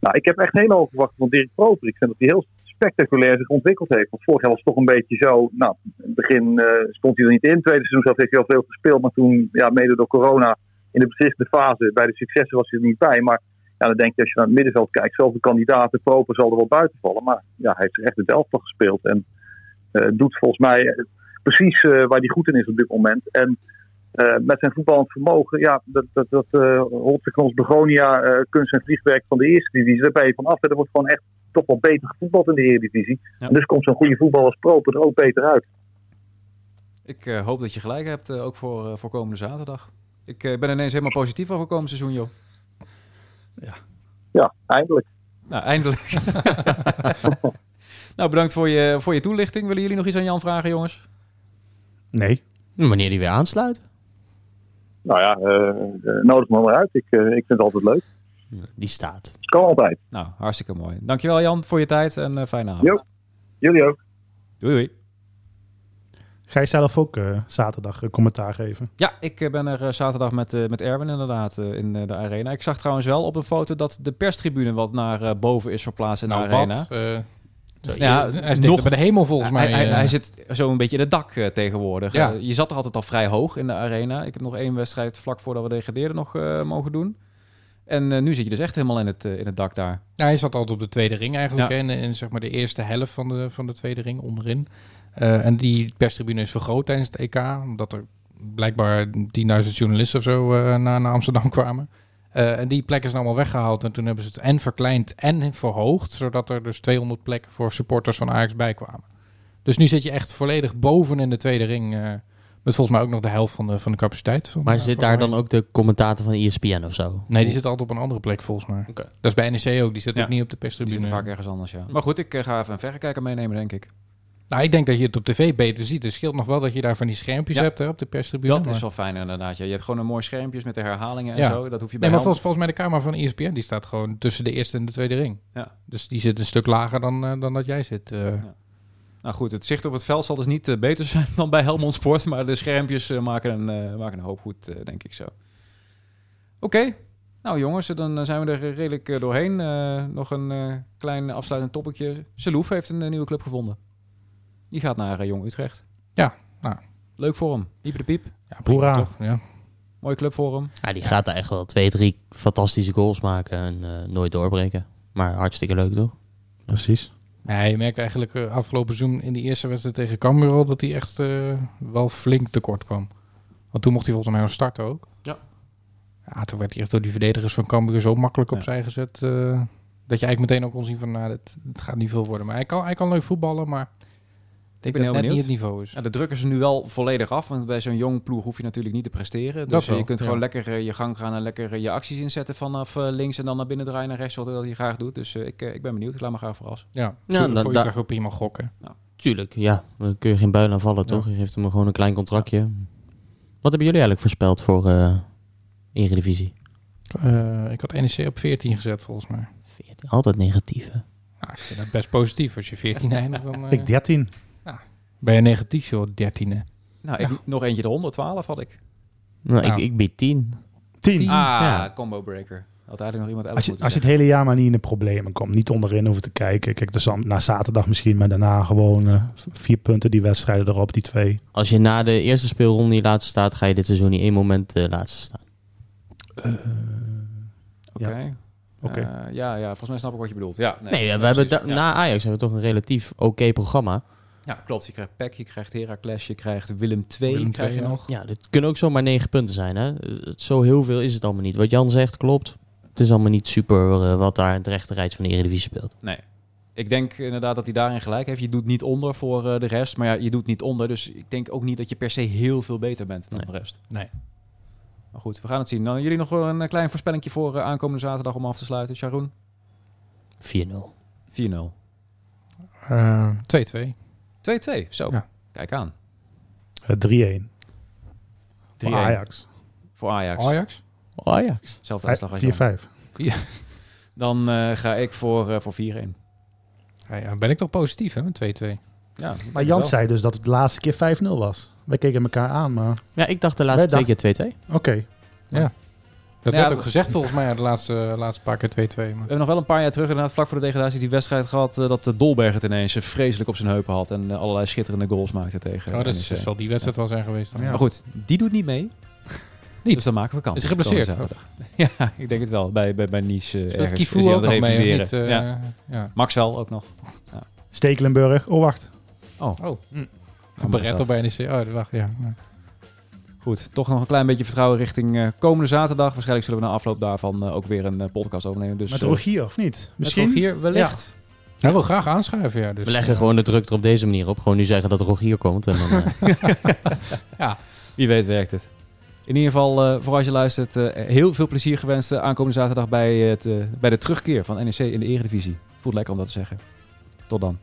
Nou, ik heb echt hoog verwacht van Dirk Proper. Ik vind dat hij heel spectaculair zich ontwikkeld heeft. Want vorig jaar was het toch een beetje zo. Nou, in het begin eh, stond hij er niet in. Tweede seizoen heeft hij al veel gespeeld. Maar toen, ja, mede door corona, in de beslissende fase, bij de successen was hij er niet bij. Maar ja, dan denk je als je naar het middenveld kijkt, zoveel kandidaten, Proper zal er wel buiten vallen. Maar ja, hij heeft echt het elftal gespeeld. En eh, doet volgens mij eh, precies waar hij goed in is op dit moment. En eh, met zijn voetballend vermogen, ja, dat, dat, dat uh, ons Begonia eh, kunst en vliegwerk van de eerste divisie. Daar ben je van af. Er wordt gewoon echt toch wel beter gevoetbald in de Eredivisie. Ja. En dus komt zo'n goede voetbal als Proper er ook beter uit. Ik eh, hoop dat je gelijk hebt, ook voor, eh, voor komende zaterdag. Ik eh, ben ineens helemaal positief over komend seizoen, joh. Ja, eindelijk. Nou, eindelijk. nou, bedankt voor je, voor je toelichting. Willen jullie nog iets aan Jan vragen, jongens? Nee. Wanneer die weer aansluit. Nou ja, eh, eh, nodig me maar uit. Ik, eh, ik vind het altijd leuk. Die staat. Kan altijd. Nou, hartstikke mooi. Dankjewel Jan voor je tijd en eh, fijne avond. Jo. Jullie ook. Doei doei. Ga je zelf ook eh, zaterdag een commentaar geven? Ja, ik ben er eh, zaterdag met, eh, met Erwin inderdaad eh, in eh, de arena. Ik zag trouwens wel op een foto dat de perstribune wat naar eh, boven is verplaatst in de Nou, arena. wat? Ja, hij is nog- bij de hemel volgens mij. hij, hij, eh. hij zit zo een beetje in het dak eh, tegenwoordig. Ja. Eh, je zat er altijd al vrij hoog in de arena. Ik heb nog één wedstrijd vlak voordat we degradeerden nog mogen doen. En nu zit je dus echt helemaal in het, in het dak daar. Ja, hij zat altijd op de tweede ring eigenlijk. Ja. hè, In, in zeg maar de eerste helft van de, van de tweede ring onderin. En die perstribune is vergroot tijdens het EK. Omdat er blijkbaar 10.000 journalisten of zo naar, naar Amsterdam kwamen. Eh, en die plekken zijn allemaal weggehaald. En toen hebben ze het en verkleind en verhoogd. Zodat er dus 200 plekken voor supporters van Ajax bij kwamen. Dus nu zit je echt volledig boven in de tweede ring. eh, met volgens mij ook nog de helft van de, van de capaciteit. Van, Maar eh, zit daar dan ook de commentator van ESPN of zo? Nee, die zit altijd op een andere plek volgens mij. Oké. Dat is bij NEC ook. Die zit Ja. ook niet op de Die zit perstribune. vaak ergens anders, ja. Maar goed, ik ga even een verrekijker meenemen, denk ik. Nou, ik denk dat je het op tv beter ziet. Het scheelt nog wel dat je daar van die schermpjes Ja. hebt hè, op de perstribune. Dat maar- is wel fijn inderdaad. Ja. Je hebt gewoon een mooi schermpjes met de herhalingen en Ja. zo. Dat hoef je bij Nee, maar volgens, volgens mij de camera van ESPN die staat gewoon tussen de eerste en de tweede ring. Ja. Dus die zit een stuk lager dan, eh, dan dat jij zit. eh. Nou goed, het zicht op het veld zal dus niet eh, beter zijn dan bij Helmond Sport. Maar de schermpjes maken, een, maken een hoop goed, denk ik zo. Oké. Nou jongens, dan zijn we er redelijk doorheen. Nog een klein afsluitend toppetje. Selouf heeft een nieuwe club gevonden. Die gaat naar eh, Jong Utrecht. Ja, nou. Leuk voor hem. Piep de piep. Ja, prima toch? Ja. Mooie club voor hem. Ja, die gaat daar echt wel twee, drie fantastische goals maken en eh, nooit doorbreken. Maar hartstikke leuk toch? Precies. Ja, je merkt eigenlijk eh, afgelopen seizoen in die eerste wedstrijd tegen Cambuur al dat hij echt eh, wel flink tekort kwam. Want toen mocht hij volgens mij nog starten ook. Ja. Ja, toen werd hij echt door die verdedigers van Cambuur zo makkelijk Ja. opzij gezet. eh, dat je eigenlijk meteen ook kon zien van, nou, dit, dit gaat niet veel worden. Maar hij kan, hij kan leuk voetballen, maar Ik ben heel net niet benieuwd. het niveau is. Ja, de drukken ze nu wel volledig af, want bij zo'n jong ploeg hoef je natuurlijk niet te presteren. Dus wel, je kunt ja. gewoon lekker eh, je gang gaan en lekker eh, je acties inzetten vanaf eh, links en dan naar binnen draaien naar rechts, wat je graag doet. Dus eh, ik, ik ben benieuwd. Ik laat me graag verrassen. Ja, Ja, voor, dan- voor da- Utrecht ook prima gokken. Tuurlijk, ja. Dan kun je geen buil aanvallen, Ja. toch? Je geeft hem gewoon een klein contractje. Wat hebben jullie eigenlijk voorspeld voor eh Eredivisie? Eh, ik had NEC op 14 gezet volgens mij. 14. Altijd negatief, hè? Nou, ik vind dat best positief. Als je 14 eindigt, dan eh, Ik 13. Ben je negatief, joh, 13e. Nou, Ja. ik, nog eentje eronder, 12 had ik. Nou, Nou. Ik, ik bied 10. 10. Tien. Ah, Ja. combo breaker. Had eigenlijk nog iemand Als je, als je het hele jaar maar niet in de problemen komt, niet onderin hoeven te kijken. Kijk, dus dan na zaterdag misschien, maar daarna gewoon eh, vier punten die wedstrijden erop, die twee. Als je na de eerste speelronde niet laatste staat, ga je dit seizoen niet één moment eh laatste staan. Oké. Oké. Eh, ja, ja, volgens mij snap ik wat je bedoelt. Ja, nee, Nee, ja, we hebben ja. na Ajax hebben we toch een relatief oké programma. Ja, klopt. Je krijgt PEC, je krijgt Heracles, je krijgt Willem II. Willem krijg je nog. Ja, dit kunnen ook zomaar negen punten zijn. Hè? Het- Zo heel veel is het allemaal niet. Wat Jan zegt klopt. Het is allemaal niet super eh, wat daar in het rechte rijtje van de Eredivisie speelt. Nee. Ik denk inderdaad dat hij daarin gelijk heeft. Je doet niet onder voor eh, de rest. Maar ja, je doet niet onder. Dus ik denk ook niet dat je per se heel veel beter bent dan Nee. de rest. Nee. Maar goed, we gaan het zien. Dan jullie nog wel een eh, klein voorspellingje voor aankomende zaterdag om af te sluiten. Sharon? 4-0. 4-0. 2-2. 2-2. Zo. Ja. Kijk aan. 3-1 Eh, 3-1 voor Ajax. Voor Ajax. Ajax? Ajax. Zelfde uitslag als Jan. 4-5. Dan eh, ga ik voor, eh, voor 4-1. Ja, ja, ben ik toch positief, hè, met 2-2? Ja, Maar Jan zei dus dat het de laatste keer 5-0 was. Wij keken elkaar aan, maar Ja, ik dacht de laatste twee keer 2-2. oké. Dat Ja, werd ook gezegd volgens mij de laatste, laatste paar keer 2-2. Maar... We hebben nog wel een paar jaar terug, inderdaad, vlak voor de degradatie, die wedstrijd gehad eh, dat de Dolberg het ineens eh, vreselijk op zijn heupen had en eh, allerlei schitterende goals maakte tegen. Oh, dat is- zal die wedstrijd wel zijn geweest. Dan. Ja. Maar goed, die doet niet mee. Niet? Dus dan maken we kans. Is hij geblesseerd? Ja, ik denk het wel. Bij, bij, bij Nice uh, ergens. Kifu ook nog mee? Niet, eh, ja. ja. Max wel ook nog. Stekelenburg. Oh, wacht. Oh, Oh, Hm. Barretto bij NEC. Oh, dat wacht, ja. Ja. Goed, toch nog een klein beetje vertrouwen richting eh, komende zaterdag. Waarschijnlijk zullen we na afloop daarvan eh, ook weer een eh, podcast opnemen. Dus, Met Rogier, of niet? Misschien? hier wellicht. Hij wil graag aanschuiven, ja. Dus, We leggen gewoon de druk er op deze manier op. Gewoon nu zeggen dat Rogier komt. En dan, eh, Wie weet werkt het. In ieder geval, eh, voor als je luistert, eh, heel veel plezier gewenst aankomende zaterdag bij, het, bij de terugkeer van NEC in de Eredivisie. Voelt lekker om dat te zeggen. Tot dan.